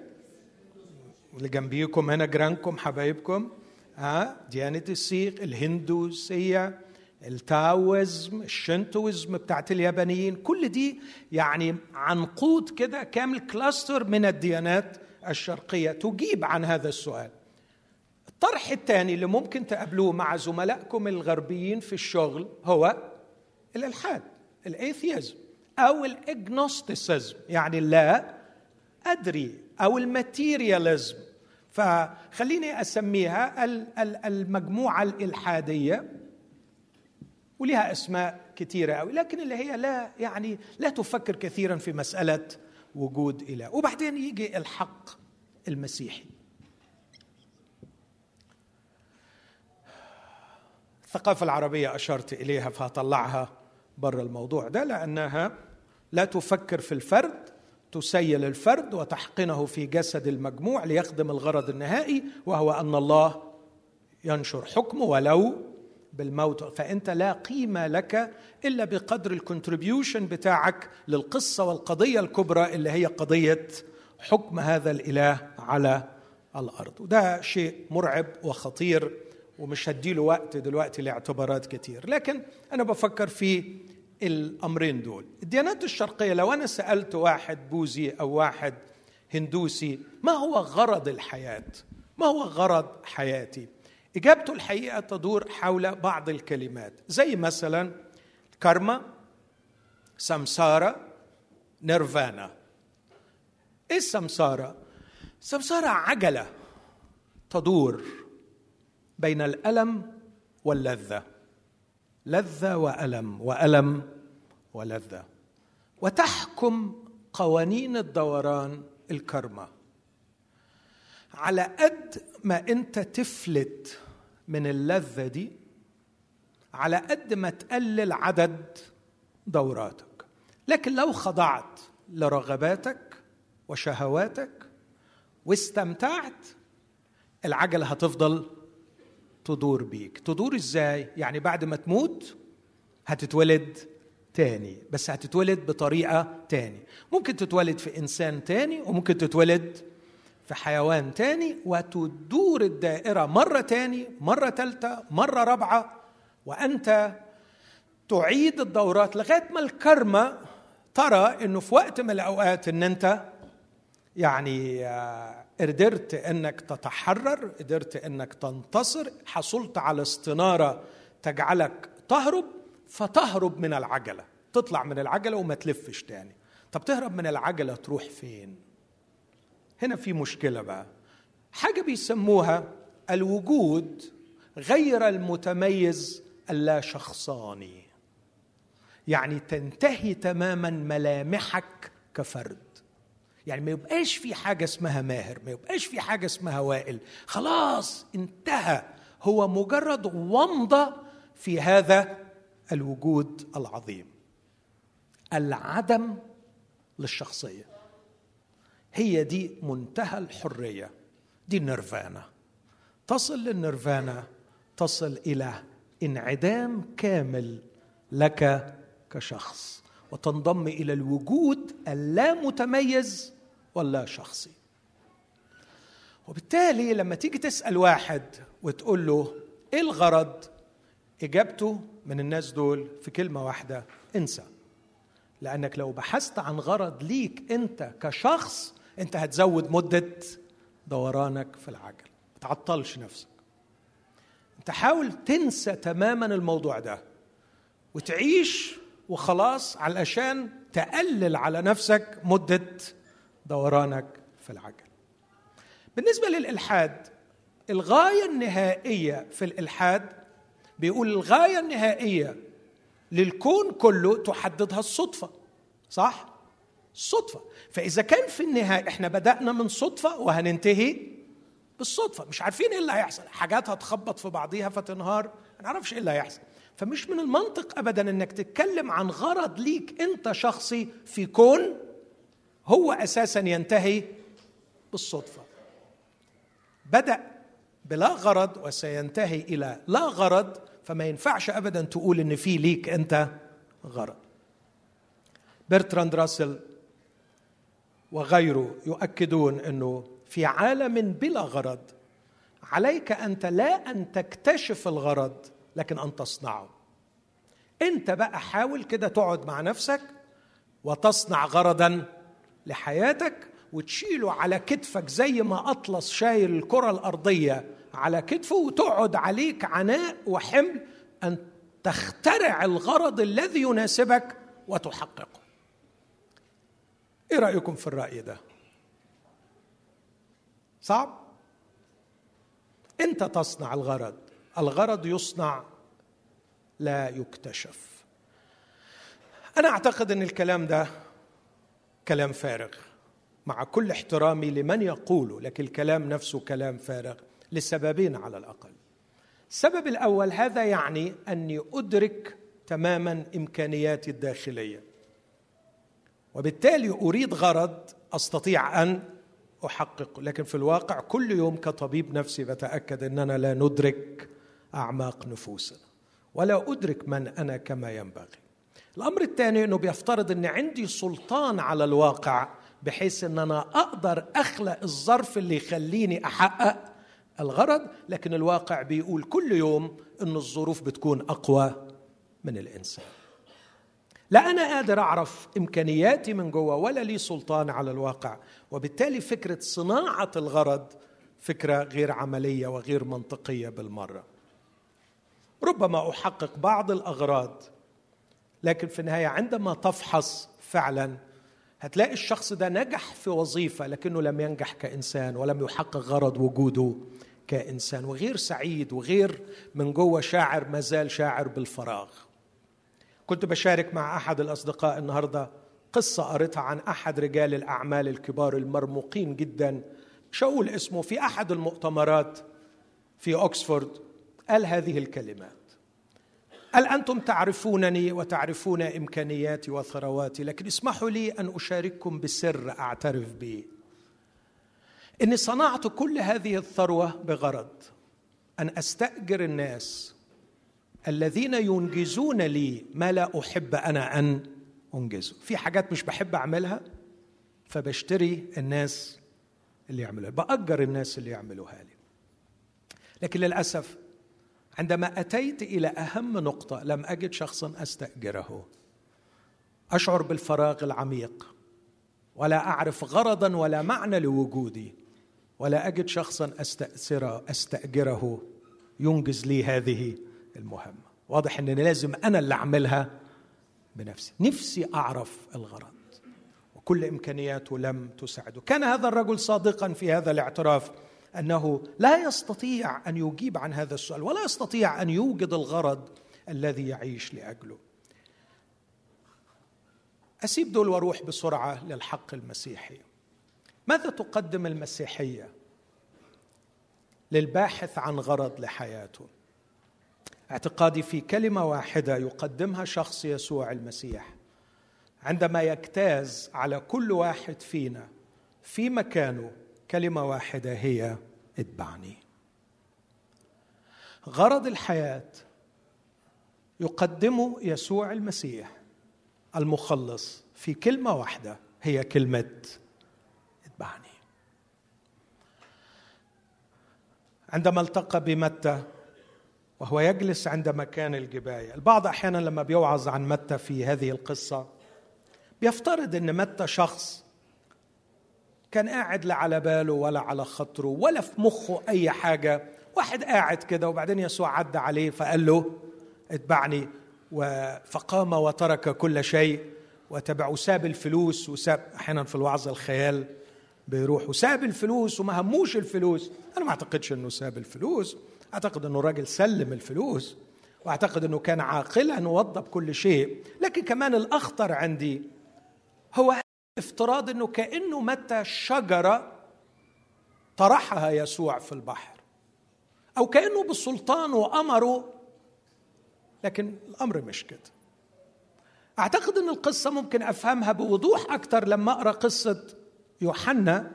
اللي جنبكم هنا جيرانكم حبايبكم ها؟ ديانة السيخ الهندوسية ال Taoism ال Shintoism بتاعت اليابانيين. كل دي يعني عنقود كده كامل cluster من الديانات الشرقية تجيب عن هذا السؤال. الطرح الثاني اللي ممكن تقابلوه مع زملائكم الغربيين في الشغل هو الإلحاد ال atheism أو ال agnosticism يعني لا أدري أو ال materialism. فخليني أسميها المجموعة الإلحادية ولها أسماء كثيرة قوي لكن اللي هي لا يعني لا تفكر كثيرا في مسألة وجود إله. وبعدين يجي الحق المسيحي. الثقافة العربية أشرت إليها فهطلعها بره الموضوع ده لأنها لا تفكر في الفرد تسيل الفرد وتحقنه في جسد المجموع ليخدم الغرض النهائي وهو أن الله ينشر حكمه ولو بالموت. فأنت لا قيمة لك إلا بقدر الكونتريبيوشن بتاعك للقصة والقضية الكبرى اللي هي قضية حكم هذا الإله على الأرض. وده شيء مرعب وخطير ومش هديله وقت دلوقتي لاعتبارات كتير. لكن أنا بفكر في الأمرين دول. الديانات الشرقية لو أنا سألت واحد بوذي أو واحد هندوسي ما هو غرض الحياة؟ ما هو غرض حياتي؟ إجابته الحقيقة تدور حول بعض الكلمات زي مثلا كارما سمسارة نيرفانا. إيه السمسارة؟ السمسارة عجلة تدور بين الألم واللذة. لذة وألم وألم ولذة. وتحكم قوانين الدوران الكرمه على قد ما أنت تفلت من اللذة دي على قد ما تقلل عدد دوراتك. لكن لو خضعت لرغباتك وشهواتك واستمتعت العجلة هتفضل تدور بيك. تدور إزاي؟ يعني بعد ما تموت هتتولد تاني بس هتتولد بطريقة تاني. ممكن تتولد في إنسان تاني وممكن تتولد في حيوان تاني وتدور الدائرة مرة تاني مرة ثالثة مرة رابعة وأنت تعيد الدورات لغاية ما الكرمة ترى أنه في وقت من الأوقات أن أنت يعني آه، قدرت أنك تتحرر قدرت أنك تنتصر حصلت على استنارة تجعلك تهرب فتهرب من العجلة تطلع من العجلة وما تلفش تاني. طب تهرب من العجلة تروح فين؟ هنا في مشكلة بقى. حاجة بيسموها الوجود غير المتميز اللا شخصاني يعني تنتهي تماما ملامحك كفرد. يعني ما يبقاش في حاجة اسمها ماهر ما يبقاش في حاجة اسمها وائل. خلاص انتهى. هو مجرد ومضة في هذا الوجود العظيم. العدم للشخصية. هي دي منتهى الحرية دي النيرفانا تصل للنيرفانا تصل إلى انعدام كامل لك كشخص وتنضم إلى الوجود اللامتميز واللا شخصي. وبالتالي لما تيجي تسأل واحد وتقول له إيه الغرض؟ إجابته من الناس دول في كلمة واحدة انسى. لأنك لو بحثت عن غرض ليك أنت كشخص انت هتزود مدة دورانك في العجل. ما تعطلش نفسك. انت حاول تنسى تماما الموضوع ده وتعيش وخلاص علشان تقلل على نفسك مدة دورانك في العجل. بالنسبة للإلحاد الغاية النهائية في الإلحاد بيقول الغاية النهائية للكون كله تحددها الصدفة صح؟ صدفة. فإذا كان في النهاية إحنا بدأنا من صدفة وهننتهي بالصدفة. مش عارفين إيه اللي هيحصل. حاجات هتخبط في بعضيها فتنهار. ما نعرفش إيه اللي هيحصل. فمش من المنطق ابدا إنك تتكلم عن غرض ليك أنت شخصي في كون هو أساسا ينتهي بالصدفة. بدأ بلا غرض وسينتهي إلى لا غرض. فما ينفعش ابدا تقول إن في ليك أنت غرض. برتراند راسل وغيره يؤكدون إنه في عالم بلا غرض عليك انت لا أن تكتشف الغرض لكن أن تصنعه. أنت بقى حاول كده تقعد مع نفسك وتصنع غرضا لحياتك وتشيله على كتفك زي ما أطلس شايل الكرة الأرضية على كتفه وتقعد عليك عناء وحمل أن تخترع الغرض الذي يناسبك وتحققه. إيه رأيكم في الرأي ده؟ صعب؟ أنت تصنع الغرض الغرض يصنع لا يكتشف. أنا أعتقد أن الكلام ده كلام فارغ مع كل احترامي لمن يقوله لكن الكلام نفسه كلام فارغ لسببين على الأقل. السبب الأول هذا يعني أني أدرك تماما إمكانياتي الداخلية. وبالتالي أريد غرض أستطيع أن احققه لكن في الواقع كل يوم كطبيب نفسي بتأكد إننا لا ندرك أعماق نفوسنا ولا أدرك من أنا كما ينبغي. الأمر الثاني إنه بيفترض ان عندي سلطان على الواقع بحيث ان أنا أقدر أخلق الظرف اللي يخليني أحقق الغرض لكن الواقع بيقول كل يوم إن الظروف بتكون أقوى من الإنسان. لا أنا قادر أعرف إمكانياتي من جوه ولا لي سلطان على الواقع. وبالتالي فكرة صناعة الغرض فكرة غير عملية وغير منطقية بالمرة. ربما أحقق بعض الأغراض لكن في النهاية عندما تفحص فعلا هتلاقي الشخص ده نجح في وظيفة لكنه لم ينجح كإنسان ولم يحقق غرض وجوده كإنسان وغير سعيد وغير من جوه شاعر ما زال شاعر بالفراغ. كنت بشارك مع أحد الأصدقاء النهارده قصة قريتها عن أحد رجال الأعمال الكبار المرموقين جدا. مش هقول اسمه في أحد المؤتمرات في اوكسفورد قال هذه الكلمات. قال أنتم تعرفونني وتعرفون إمكانياتي وثرواتي لكن اسمحوا لي أن أشارككم بسر أعترف به إني صنعت كل هذه الثروة بغرض أن أستأجر الناس الذين ينجزون لي ما لا أحب أنا أن أنجزه. في حاجات مش بحب أعملها فبشتري الناس اللي يعملوها بأجر الناس اللي يعملوها لي. لكن للأسف عندما أتيت إلى أهم نقطة لم أجد شخصا أستأجره. أشعر بالفراغ العميق ولا أعرف غرضا ولا معنى لوجودي ولا أجد شخصا أستأثر أستأجره. ينجز لي هذه المهمة. واضح إن لازم أنا اللي أعملها بنفسي. نفسي أعرف الغرض. وكل إمكانياته لم تساعده كان هذا الرجل صادقا في هذا الاعتراف أنه لا يستطيع أن يجيب عن هذا السؤال ولا يستطيع أن يوجد الغرض الذي يعيش لأجله. أسيب دول وأروح بسرعة للحق المسيحي. ماذا تقدم المسيحية للباحث عن غرض لحياته؟ اعتقادي في كلمة واحدة يقدمها شخص يسوع المسيح. عندما يجتاز على كل واحد فينا في مكانه كلمة واحدة هي اتبعني. غرض الحياة يقدمه يسوع المسيح المخلص في كلمة واحدة هي كلمة اتبعني. عندما التقى بمتى؟ وهو يجلس عند مكان الجباية. البعض أحيانا لما بيوعظ عن متى في هذه القصة بيفترض أن متى شخص كان قاعد لا على باله ولا على خطره ولا في مخه أي حاجة. واحد قاعد كده وبعدين يسوع عدى عليه فقال له اتبعني فقام وترك كل شيء وتبع وساب الفلوس وساب أحيانا في الوعظ الخيال بيروح وساب الفلوس وما هموش الفلوس. أنا ما أعتقدش إنه ساب الفلوس. أعتقد أنه راجل سلم الفلوس وأعتقد أنه كان عاقلا ووضب كل شيء لكن كمان الأخطر عندي هو افتراض أنه كأنه متى شجرة طرحها يسوع في البحر أو كأنه بالسلطان وأمره لكن الأمر مش كده. أعتقد أن القصة ممكن أفهمها بوضوح أكثر لما أقرأ قصة يوحنا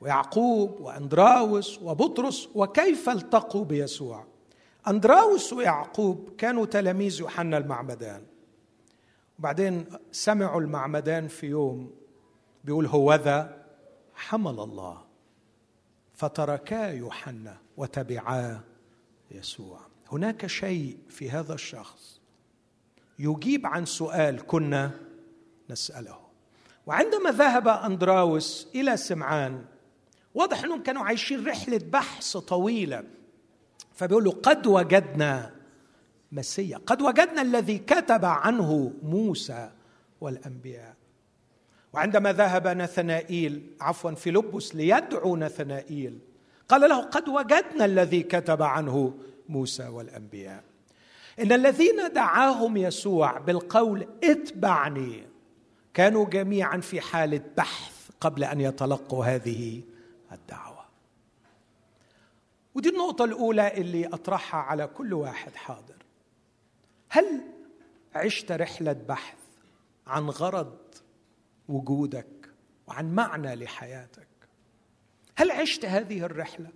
ويعقوب وأندراوس وبطرس وكيف التقوا بيسوع؟ أندراوس ويعقوب كانوا تلاميذ يوحنا المعمدان. وبعدين سمعوا المعمدان في يوم بيقول هوذا حمل الله فتركا يوحنا وتبعا يسوع. هناك شيء في هذا الشخص يجيب عن سؤال كنا نسأله. وعندما ذهب أندراوس إلى سمعان واضح إنهم كانوا عايشين رحلة بحث طويلة. فبيقول له قد وجدنا مسيا قد وجدنا الذي كتب عنه موسى والأنبياء. وعندما ذهب نثنائيل عفوا فيلبس ليدعو نثنائيل قال له قد وجدنا الذي كتب عنه موسى والأنبياء. إن الذين دعاهم يسوع بالقول اتبعني كانوا جميعا في حالة بحث قبل أن يتلقوا هذه الدعوة. ودي النقطة الأولى اللي أطرحها على كل واحد حاضر. هل عشت رحلة بحث عن غرض وجودك وعن معنى لحياتك؟ هل عشت هذه الرحلة؟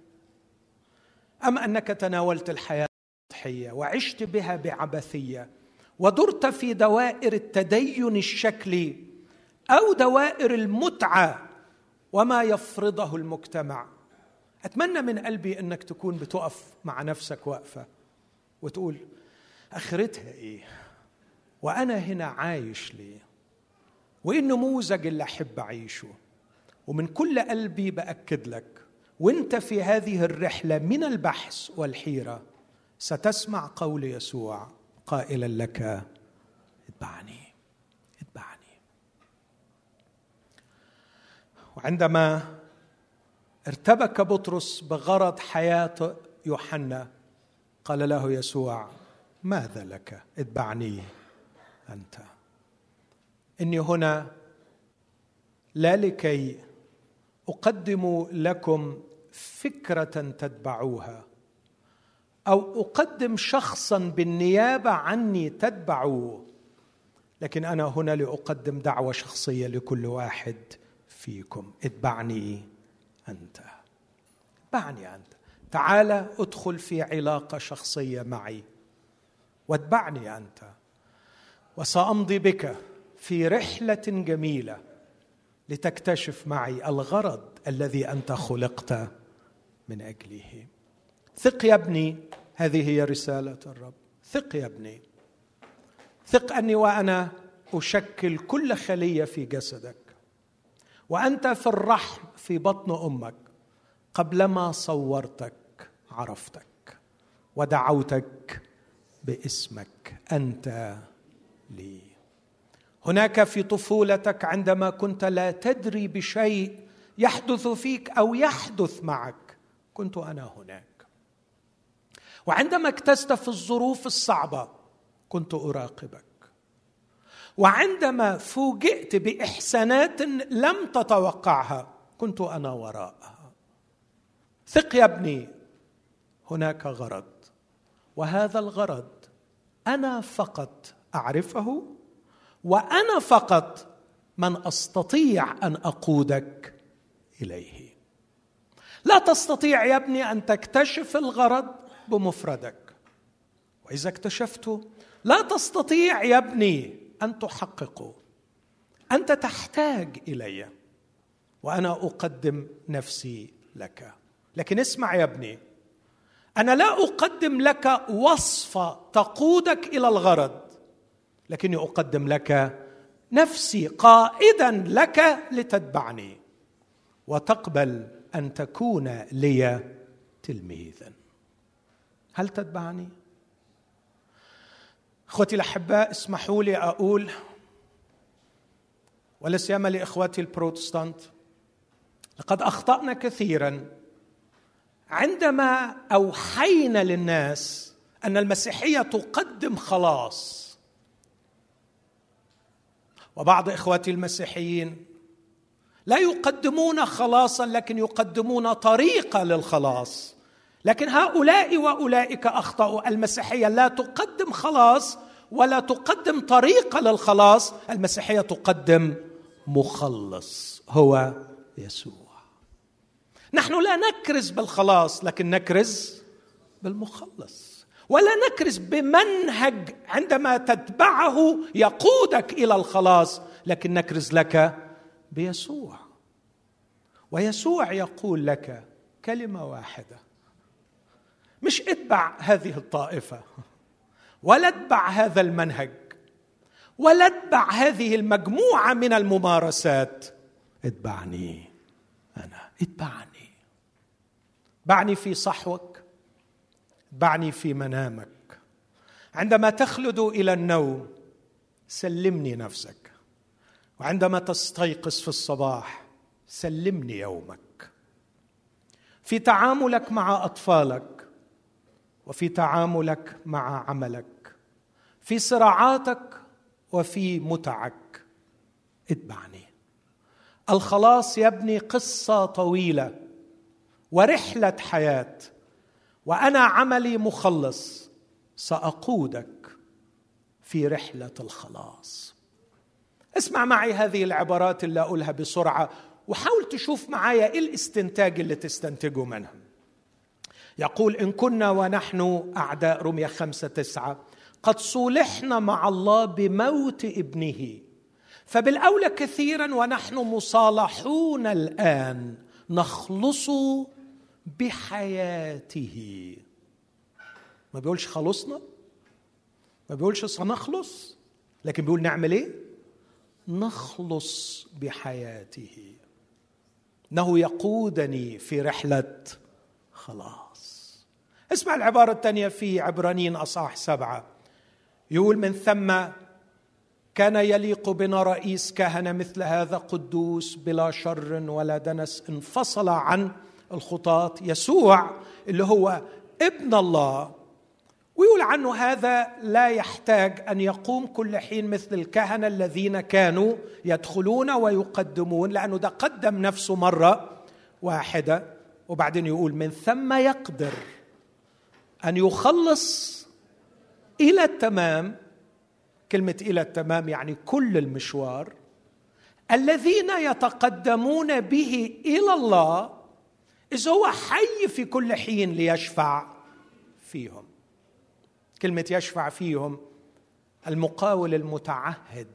أم أنك تناولت الحياة التضحيه وعشت بها بعبثية ودرت في دوائر التدين الشكلي أو دوائر المتعة وما يفرضه المجتمع. أتمنى من قلبي إنك تكون بتقف مع نفسك وقفه وتقول آخرتها إيه؟ وأنا هنا عايش ليه؟ وإيه النموذج اللي أحب أعيشه؟ ومن كل قلبي بأكد لك وإنت في هذه الرحلة من البحث والحيرة ستسمع قول يسوع قائلا لك اتبعني. وعندما ارتبك بطرس بغرض حياة يوحنا قال له يسوع ماذا لك؟ اتبعني أنت. إني هنا لا لكي أقدم لكم فكرة تتبعوها أو أقدم شخصا بالنيابة عني تتبعوه لكن أنا هنا لأقدم دعوة شخصية لكل واحد. فيكم. اتبعني أنت. اتبعني أنت. تعال ادخل في علاقة شخصية معي. واتبعني أنت. وسأمضي بك في رحلة جميلة لتكتشف معي الغرض الذي أنت خلقت من أجله. ثق يا ابني. هذه هي رسالة الرب. ثق يا ابني. ثق أني وأنا أشكل كل خلية في جسدك. وأنت في الرحم في بطن أمك قبلما صورتك عرفتك ودعوتك باسمك أنت لي. هناك في طفولتك عندما كنت لا تدري بشيء يحدث فيك أو يحدث معك كنت أنا هناك. وعندما اكتست في الظروف الصعبة كنت أراقبك. وعندما فوجئت بإحسانات لم تتوقعها كنت أنا وراءها. ثق يا ابني هناك غرض. وهذا الغرض أنا فقط أعرفه وأنا فقط من أستطيع أن أقودك إليه. لا تستطيع يا ابني أن تكتشف الغرض بمفردك. وإذا اكتشفته لا تستطيع يا ابني أن تحققه أنت تحتاج إلي. وأنا أقدم نفسي لك. لكن اسمع يا ابني. أنا لا أقدم لك وصفه تقودك إلى الغرض. لكني أقدم لك نفسي قائدا لك لتتبعني. وتقبل أن تكون لي تلميذا. هل تتبعني؟ إخوتي الأحباء اسمحوا لي أقول ولا سيما لاخوتي البروتستانت لقد أخطأنا كثيرا عندما أوحينا للناس أن المسيحية تقدم خلاص. وبعض إخواتي المسيحيين لا يقدمون خلاصا لكن يقدمون طريقه للخلاص. لكن هؤلاء وأولئك أخطأوا. المسيحية لا تقدم خلاص ولا تقدم طريقه للخلاص. المسيحية تقدم مخلص هو يسوع. نحن لا نكرز بالخلاص لكن نكرز بالمخلص. ولا نكرز بمنهج عندما تتبعه يقودك إلى الخلاص لكن نكرز لك بيسوع. ويسوع يقول لك كلمة واحدة. مش اتبع هذه الطائفة. ولا اتبع هذا المنهج. ولا اتبع هذه المجموعة من الممارسات. اتبعني أنا. اتبعني. اتبعني في صحوك. اتبعني في منامك. عندما تخلد إلى النوم سلمني نفسك. وعندما تستيقظ في الصباح سلمني يومك. في تعاملك مع أطفالك وفي تعاملك مع عملك. في صراعاتك وفي متعك. اتبعني. الخلاص يبني قصة طويلة ورحلة حياة وأنا عملي مخلص سأقودك في رحلة الخلاص. اسمع معي هذه العبارات اللي أقولها بسرعة وحاول تشوف معايا إيه الاستنتاج اللي تستنتجه منها. يقول إن كنا ونحن أعداء رمية خمسة تسعة قد صولحنا مع الله بموت ابنه. فبالأولى كثيرا ونحن مصالحون الآن نخلص بحياته. ما بيقولش خلصنا؟ ما بيقولش سنخلص. لكن بيقول نعمل إيه؟ نخلص بحياته. إنه يقودني في رحلة خلاص. اسمع العبارة الثانية في عبرانيين اصح سبعة. يقول من ثم كان يليق بنا رئيس كهنة مثل هذا قدوس بلا شر ولا دنس انفصل عن الخطاة يسوع اللي هو ابن الله. ويقول عنه هذا لا يحتاج أن يقوم كل حين مثل الكهنة الذين كانوا يدخلون ويقدمون لأنه ده قدم نفسه مرة واحدة. وبعدين يقول من ثم يقدر أن يخلص إلى التمام كلمة إلى التمام يعني كل المشوار الذين يتقدمون به إلى الله إذ هو حي في كل حين ليشفع فيهم. كلمة يشفع فيهم المقاول المتعهد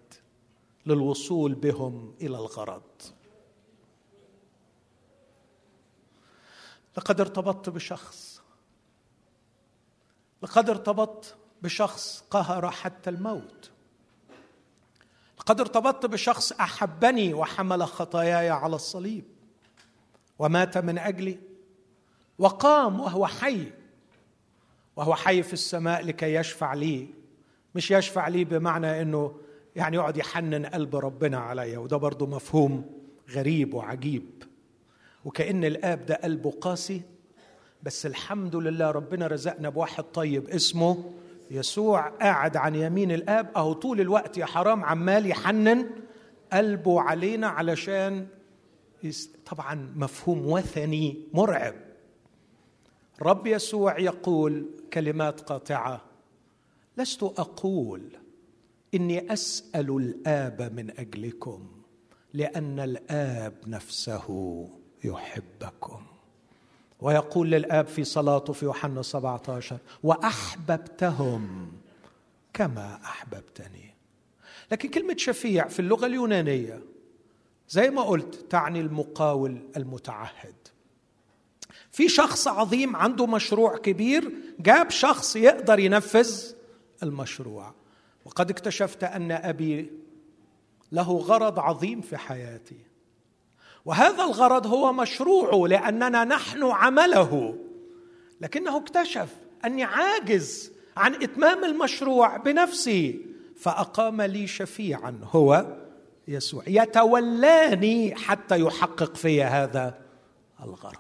للوصول بهم إلى الغرض. لقد ارتبطت بشخص. لقد ارتبطت بشخص قهر حتى الموت. لقد ارتبطت بشخص أحبني وحمل خطاياي على الصليب ومات من أجلي وقام وهو حي وهو حي في السماء لكي يشفع لي. مش يشفع لي بمعنى إنه يعني يقعد يحنن قلب ربنا عليا وده برضه مفهوم غريب وعجيب. وكأن الآب ده قلبه قاسي بس الحمد لله ربنا رزقنا بواحد طيب اسمه يسوع قاعد عن يمين الآب أهو طول الوقت يا حرام عمال يحنن قلبه علينا علشان طبعا مفهوم وثني مرعب. رب يسوع يقول كلمات قاطعة لست أقول إني أسأل الآب من أجلكم لأن الآب نفسه يحبكم. ويقول للآب في صلاته في يوحنا 17 وأحببتهم كما أحببتني. لكن كلمة شفيع في اللغة اليونانية زي ما قلت تعني المقاول المتعهد. في شخص عظيم عنده مشروع كبير جاب شخص يقدر ينفذ المشروع. وقد اكتشفت أن أبي له غرض عظيم في حياتي. وهذا الغرض هو مشروعه لأننا نحن عمله. لكنه اكتشف أني عاجز عن إتمام المشروع بنفسي فأقام لي شفيعا هو يسوع. يتولاني حتى يحقق في هذا الغرض.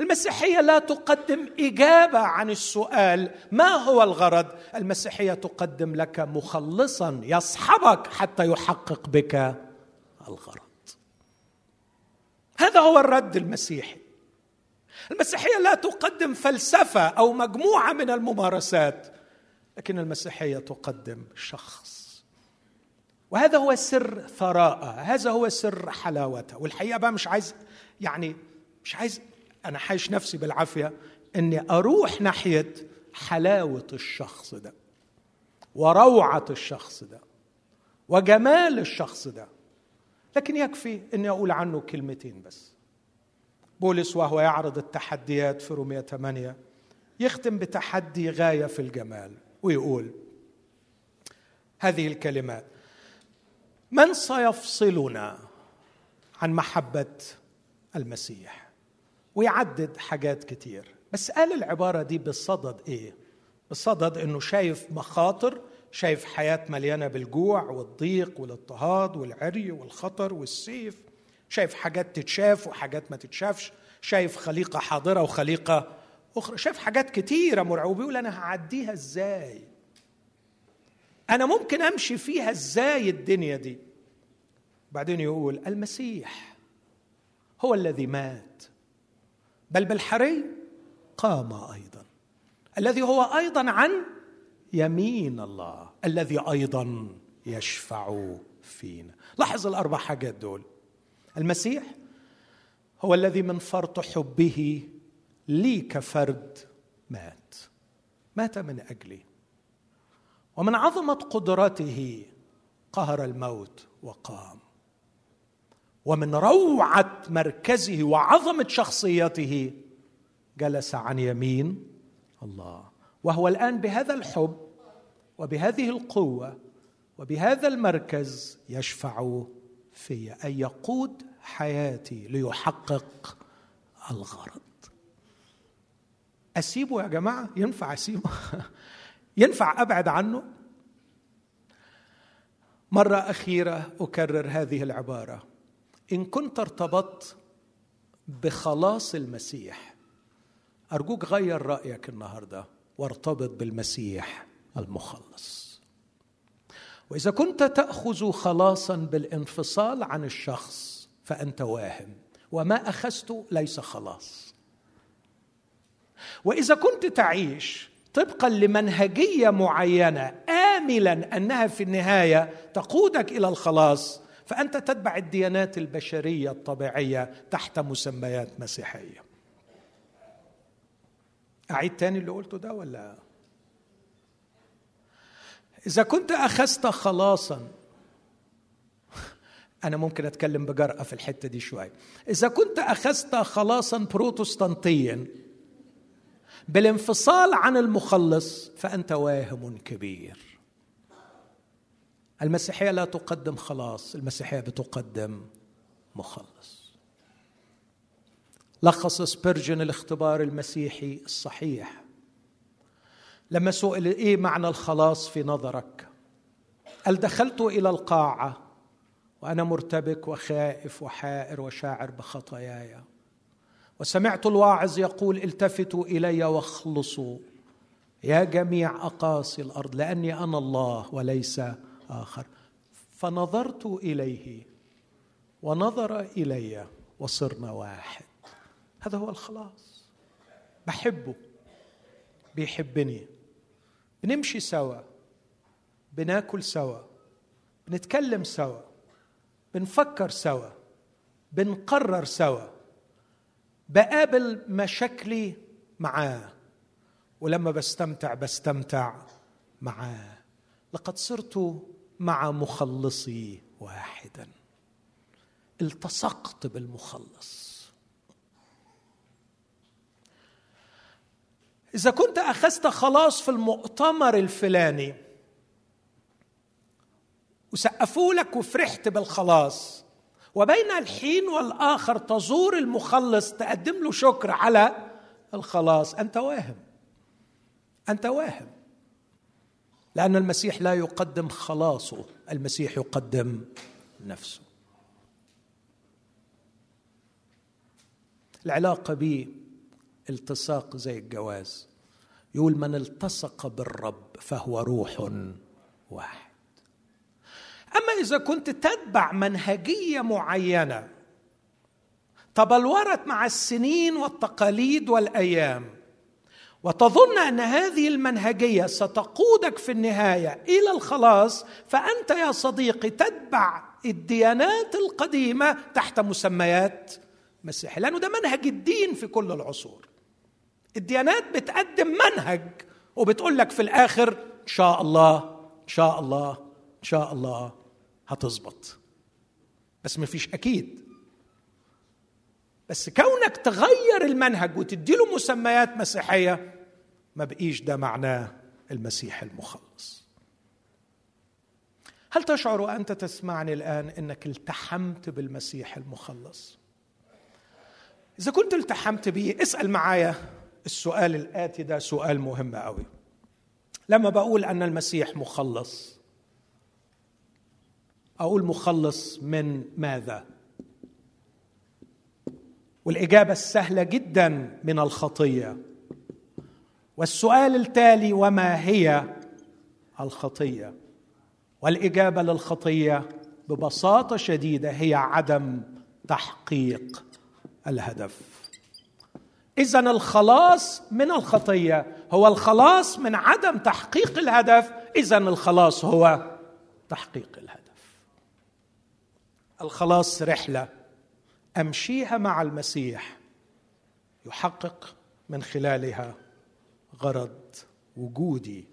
المسيحية لا تقدم إجابة عن السؤال ما هو الغرض؟ المسيحية تقدم لك مخلصا يصحبك حتى يحقق بك الغرض. هذا هو الرد المسيحي. المسيحية لا تقدم فلسفة أو مجموعة من الممارسات لكن المسيحية تقدم شخص. وهذا هو سر ثراء هذا هو سر حلاوتها والحقيقة بقى مش عايز يعني مش عايز أنا حايش نفسي بالعافية إني أروح ناحية حلاوة الشخص ده وروعة الشخص ده وجمال الشخص ده. لكن يكفي إني أقول عنه كلمتين بس. بولس وهو يعرض التحديات في رومية 8 يختم بتحدي غاية في الجمال ويقول هذه الكلمات من سيفصلنا عن محبة المسيح؟ ويعدد حاجات كتير. بس قال العبارة دي بصدد إيه؟ بصدد إنه شايف مخاطر شايف حياة مليانة بالجوع والضيق والاضطهاد والعري والخطر والسيف. شايف حاجات تتشاف وحاجات ما تتشافش. شايف خليقة حاضرة وخليقة أخرى. شايف حاجات كتيرة مرعوبة بيقول أنا هعديها إزاي؟ أنا ممكن أمشي فيها إزاي الدنيا دي؟ بعدين يقول المسيح هو الذي مات بل بالحري قام أيضا. الذي هو أيضا عن يمين الله. الذي أيضا يشفع فينا. لاحظ الأربع حاجات دول. المسيح هو الذي من فرط حبه لي كفرد مات. مات من أجلي. ومن عظمة قدرته قهر الموت وقام. ومن روعة مركزه وعظمة شخصيته جلس عن يمين الله. وهو الآن بهذا الحب وبهذه القوة وبهذا المركز يشفع في أن يقود حياتي ليحقق الغرض. أسيبه يا جماعة؟ ينفع أسيبه؟ ينفع أبعد عنه؟ مرة أخيرة أكرر هذه العبارة. إن كنت ارتبطت بخلاص المسيح أرجوك غير رأيك النهاردة وارتبط بالمسيح. المخلص. وإذا كنت تأخذ خلاصا بالانفصال عن الشخص فأنت واهم وما أخذت ليس خلاص. وإذا كنت تعيش طبقا لمنهجية معينة املا أنها في النهاية تقودك إلى الخلاص فأنت تتبع الديانات البشرية الطبيعية تحت مسميات مسيحية. أعيد تاني اللي قلته ده ولا؟ إذا كنت أخذت خلاصا أنا ممكن أتكلم بجرأة في الحتة دي شوية. إذا كنت أخذت خلاصا بروتستانتيا بالانفصال عن المخلص فأنت واهم كبير. المسيحية لا تقدم خلاص المسيحية بتقدم مخلص. لخص سبيرجن الاختبار المسيحي الصحيح. لما سئل إيه معنى الخلاص في نظرك؟ قال دخلت إلى القاعة وأنا مرتبك وخائف وحائر وشاعر بخطاياي. وسمعت الواعظ يقول التفتوا إلي واخلصوا يا جميع أقاصي الأرض لأني أنا الله وليس آخر. فنظرت إليه ونظر إلي وصرنا واحد. هذا هو الخلاص. بحبه بيحبني. بنمشي سوا بناكل سوا بنتكلم سوا بنفكر سوا بنقرر سوا بقابل مشاكلي معاه ولما بستمتع بستمتع معاه. لقد صرت مع مخلصي واحدا. التصقت بالمخلص. إذا كنت أخذت خلاص في المؤتمر الفلاني وسقفوا لك وفرحت بالخلاص وبين الحين والآخر تزور المخلص تقدم له شكر على الخلاص أنت واهم أنت واهم لأن المسيح لا يقدم خلاصه المسيح يقدم نفسه. العلاقة بي التصاق زي الجواز. يقول من التصق بالرب فهو روح واحد. أما إذا كنت تتبع منهجية معينة تبلورت مع السنين والتقاليد والأيام وتظن أن هذه المنهجية ستقودك في النهاية إلى الخلاص فأنت يا صديقي تتبع الديانات القديمة تحت مسميات مسيحي لأنه ده منهج الدين في كل العصور. الديانات بتقدم منهج وبتقول لك في الآخر إن شاء الله إن شاء الله إن شاء الله هتظبط بس مفيش أكيد. بس كونك تغير المنهج وتديله مسميات مسيحية ما بقيش ده معناه المسيح المخلص. هل تشعر وانت تسمعني الآن إنك التحمت بالمسيح المخلص؟ إذا كنت التحمت به اسأل معايا. السؤال الآتي ده سؤال مهم قوي لما بقول أن المسيح مخلص أقول مخلص من ماذا؟ والإجابة السهلة جدا من الخطية. والسؤال التالي وما هي الخطية؟ والإجابة للخطية ببساطة شديدة هي عدم تحقيق الهدف. اذا الخلاص من الخطية هو الخلاص من عدم تحقيق الهدف اذا الخلاص هو تحقيق الهدف. الخلاص رحلة أمشيها مع المسيح يحقق من خلالها غرض وجودي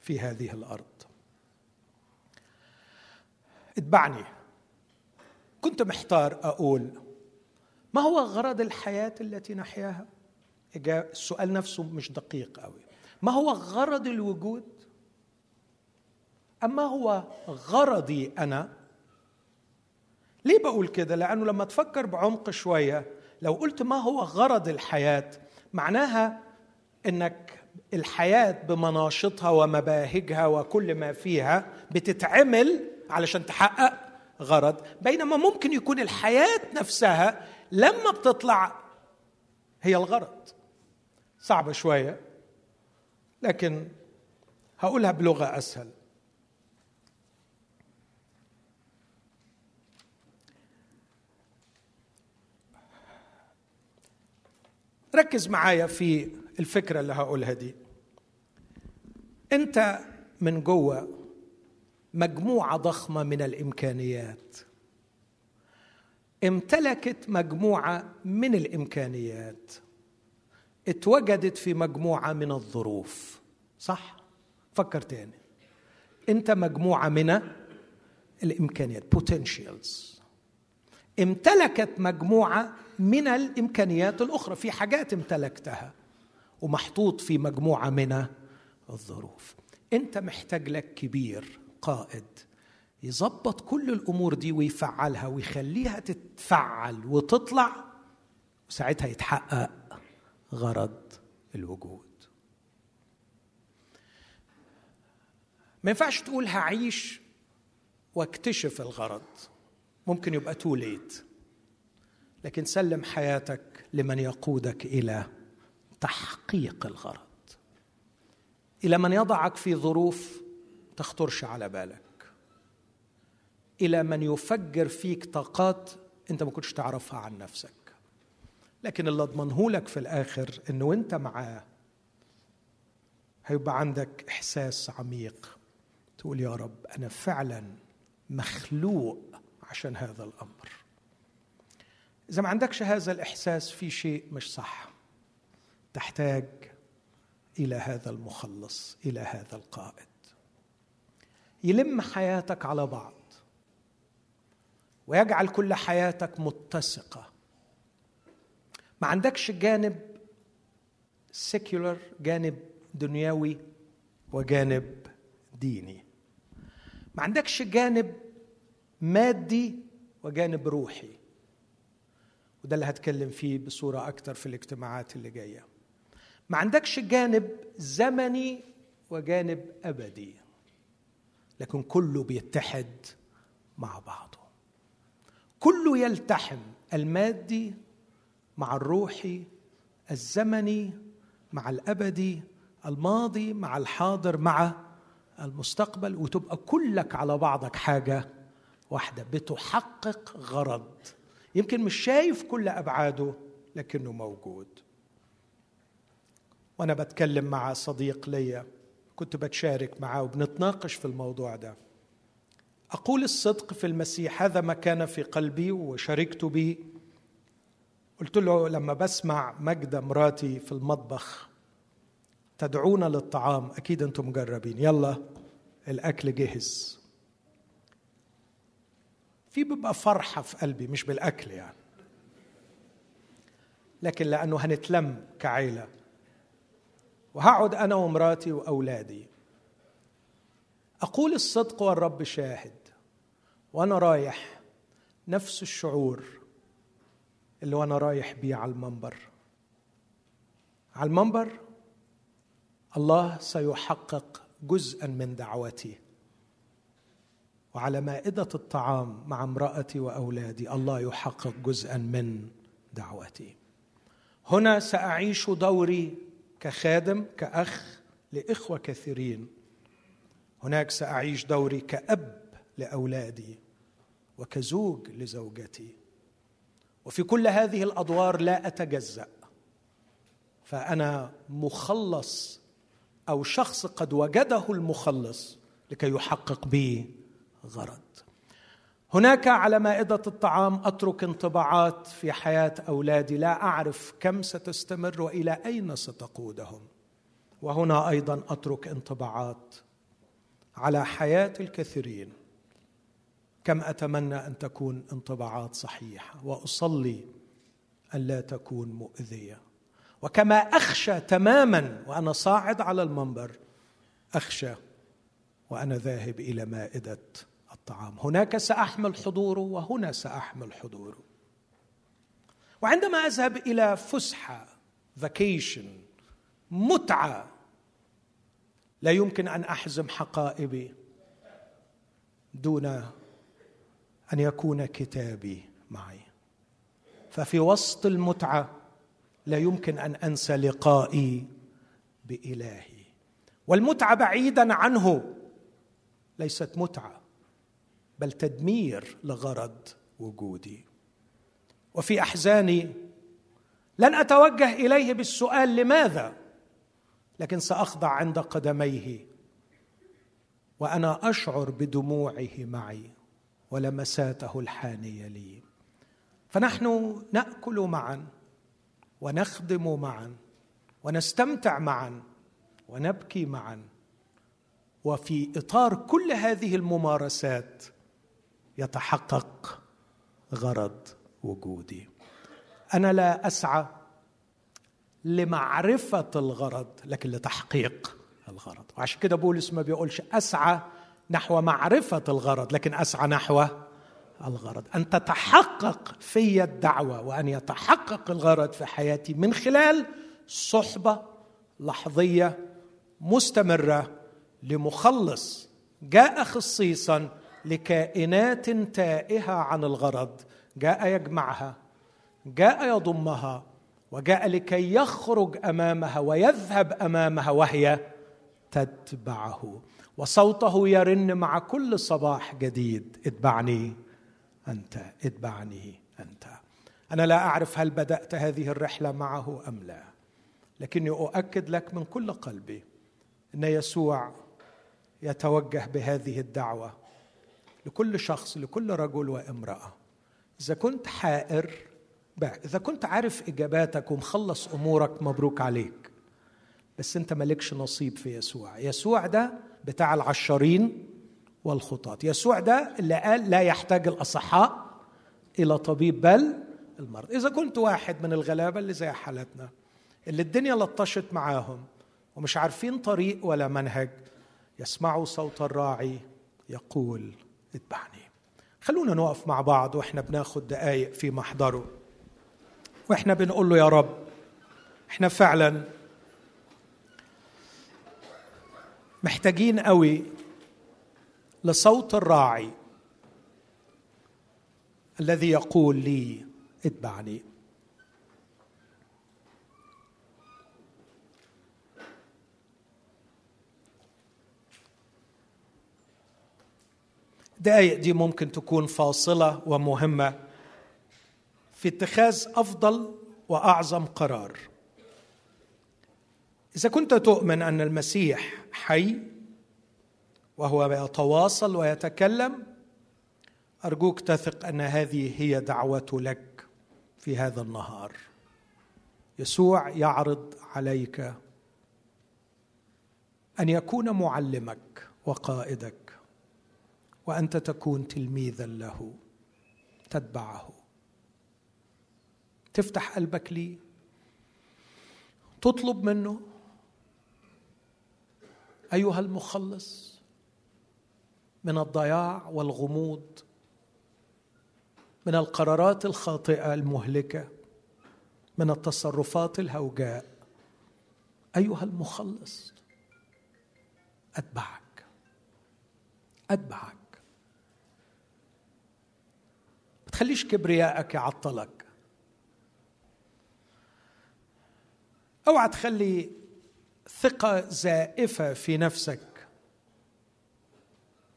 في هذه الأرض. اتبعني كنت محتار أقول ما هو غرض الحياة التي نحياها؟ السؤال نفسه مش دقيق قوي. ما هو غرض الوجود؟ اما هو غرضي أنا؟ ليه بقول كده؟ لأنه لما تفكر بعمق شوية لو قلت ما هو غرض الحياة معناها إنك الحياة بمناشطها ومباهجها وكل ما فيها بتتعمل علشان تحقق غرض. بينما ممكن يكون الحياة نفسها لما بتطلع هي الغرض. صعبة شوية لكن هقولها بلغة أسهل. ركز معايا في الفكرة اللي هقولها دي. أنت من جوه مجموعة ضخمة من الإمكانيات. امتلكت مجموعة من الإمكانيات. اتوجدت في مجموعة من الظروف. صح؟ فكر تاني. انت مجموعة من الإمكانيات potentials. امتلكت مجموعة من الإمكانيات الأخرى. في حاجات امتلكتها ومحطوط في مجموعة من الظروف. انت محتاج لك كبير قائد. يظبط كل الأمور دي ويفعلها ويخليها تتفعل وتطلع وساعتها يتحقق غرض الوجود. ما ينفعش تقول هعيش واكتشف الغرض. ممكن يبقى تو ليت لكن سلم حياتك لمن يقودك إلى تحقيق الغرض. إلى من يضعك في ظروف تخطرش على بالك. إلى من يفجر فيك طاقات أنت ما كنتش تعرفها عن نفسك. لكن اللي أضمنه لك في الآخر إنه أنت معاه. هيبقى عندك إحساس عميق. تقول يا رب أنا فعلا مخلوق عشان هذا الأمر. إذا ما عندكش هذا الإحساس في شيء مش صح. تحتاج إلى هذا المخلص إلى هذا القائد. يلم حياتك على بعض. ويجعل كل حياتك متسقة. ما عندكش جانب سيكولر جانب دنيوي وجانب ديني. ما عندكش جانب مادي وجانب روحي. وده اللي هتكلم فيه بصورة أكتر في الاجتماعات اللي جاية. ما عندكش جانب زمني وجانب أبدي. لكن كله بيتحد مع بعضه. كله يلتحم المادي مع الروحي الزمني مع الأبدي الماضي مع الحاضر مع المستقبل. وتبقى كلك على بعضك حاجة واحدة بتحقق غرض. يمكن مش شايف كل أبعاده لكنه موجود. وأنا بتكلم مع صديق ليا كنت بتشارك معاه وبنتناقش في الموضوع ده. أقول الصدق في المسيح هذا ما كان في قلبي وشاركت به. قلت له لما بسمع مجد مراتي في المطبخ تدعونا للطعام؟ أكيد أنتم مجربين. يلا الأكل جهز. في بيبقى فرحة في قلبي مش بالأكل يعني. لكن لأنه هنتلم كعيلة. وهقعد أنا ومراتي وأولادي. أقول الصدق والرب شاهد. وأنا رايح نفس الشعور اللي وأنا رايح بيه على المنبر. على المنبر الله سيحقق جزءا من دعوتي وعلى مائدة الطعام مع امرأتي وأولادي الله يحقق جزءا من دعوتي هنا سأعيش دوري كخادم كأخ لإخوة كثيرين. هناك سأعيش دوري كأب لأولادي. وكزوج لزوجتي. وفي كل هذه الأدوار لا أتجزأ. فأنا مخلص أو شخص قد وجده المخلص لكي يحقق بي غرض. هناك على مائدة الطعام أترك انطباعات في حياة أولادي لا أعرف كم ستستمر وإلى أين ستقودهم. وهنا أيضا أترك انطباعات على حياة الكثيرين. كم أتمنى أن تكون انطباعات صحيحة وأصلي الا تكون مؤذية. وكما أخشى تماما وأنا صاعد على المنبر أخشى وأنا ذاهب إلى مائدة الطعام. هناك سأحمل حضوره وهنا سأحمل حضوره. وعندما أذهب إلى فسحة فاكيشن متعة لا يمكن أن أحزم حقائبي دون أن يكون كتابي معي. ففي وسط المتعة لا يمكن أن أنسى لقائي بإلهي. والمتعة بعيدا عنه ليست متعة بل تدمير لغرض وجودي. وفي أحزاني لن أتوجه إليه بالسؤال لماذا لكن سأخضع عند قدميه وأنا أشعر بدموعه معي. ولمساته الحانية لي. فنحن نأكل معا ونخدم معا ونستمتع معا ونبكي معا. وفي إطار كل هذه الممارسات يتحقق غرض وجودي. أنا لا أسعى لمعرفة الغرض لكن لتحقيق الغرض. وعشان كده بولس ما بيقولش أسعى نحو معرفة الغرض لكن أسعى نحو الغرض. أن تتحقق في الدعوة وأن يتحقق الغرض في حياتي من خلال صحبة لحظية مستمرة لمخلص جاء خصيصا لكائنات تائهة عن الغرض جاء يجمعها جاء يضمها وجاء لكي يخرج أمامها ويذهب أمامها وهي تتبعه. وصوته يرن مع كل صباح جديد. اتبعني أنت اتبعني أنت. أنا لا أعرف هل بدأت هذه الرحلة معه أم لا لكني أؤكد لك من كل قلبي إن يسوع يتوجه بهذه الدعوة لكل شخص لكل رجل وامرأة. إذا كنت حائر إذا كنت عارف اجاباتك ومخلص أمورك مبروك عليك. بس أنت مالكش نصيب في يسوع. يسوع ده بتاع العشارين والخطاة يسوع ده اللي قال لا يحتاج الأصحاء إلى طبيب بل المرض. إذا كنت واحد من الغلابة اللي زي حالتنا اللي الدنيا لطشت معاهم ومش عارفين طريق ولا منهج يسمعوا صوت الراعي يقول اتبعني. خلونا نقف مع بعض وإحنا بناخد دقايق في محضره. وإحنا بنقول له يا رب إحنا فعلا محتاجين قوي لصوت الراعي الذي يقول لي اتبعني. دقائق دي ممكن تكون فاصلة ومهمة. في اتخاذ أفضل وأعظم قرار. إذا كنت تؤمن أن المسيح حي وهو يتواصل ويتكلم أرجوك تثق أن هذه هي دعوته لك في هذا النهار. يسوع يعرض عليك أن يكون معلمك وقائدك وأنت تكون تلميذا له تتبعه. تفتح قلبك ليه تطلب منه أيها المخلص من الضياع والغموض من القرارات الخاطئة المهلكة من التصرفات الهوجاء أيها المخلص أتبعك أتبعك. ما تخليش كبريائك يعطلك. أوعى تخلي ثقة زائفة في نفسك.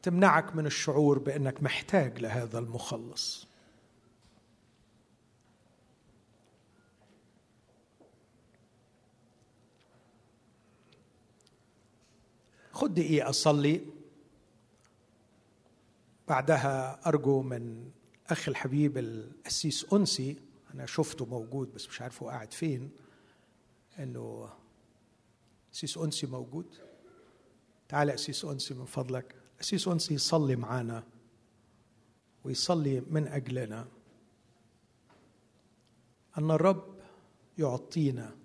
تمنعك من الشعور بأنك محتاج لهذا المخلص. خد دقيقة أصلي. بعدها أرجو من أخي الحبيب الأسيس أنسي أنا شفته موجود بس مش عارف هو قاعد فين إنه أسيس أنسي موجود. تعال أسيس أنسي من فضلك. أسيس أنسي يصلي معانا ويصلي من أجلنا. أن الرب يعطينا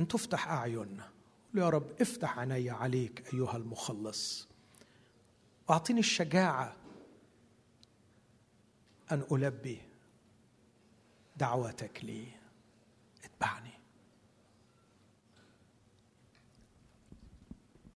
أن تفتح أعيننا. يا رب افتح عيني عليك أيها المخلص. واعطيني الشجاعة أن ألبي دعوتك لي. اتبعني.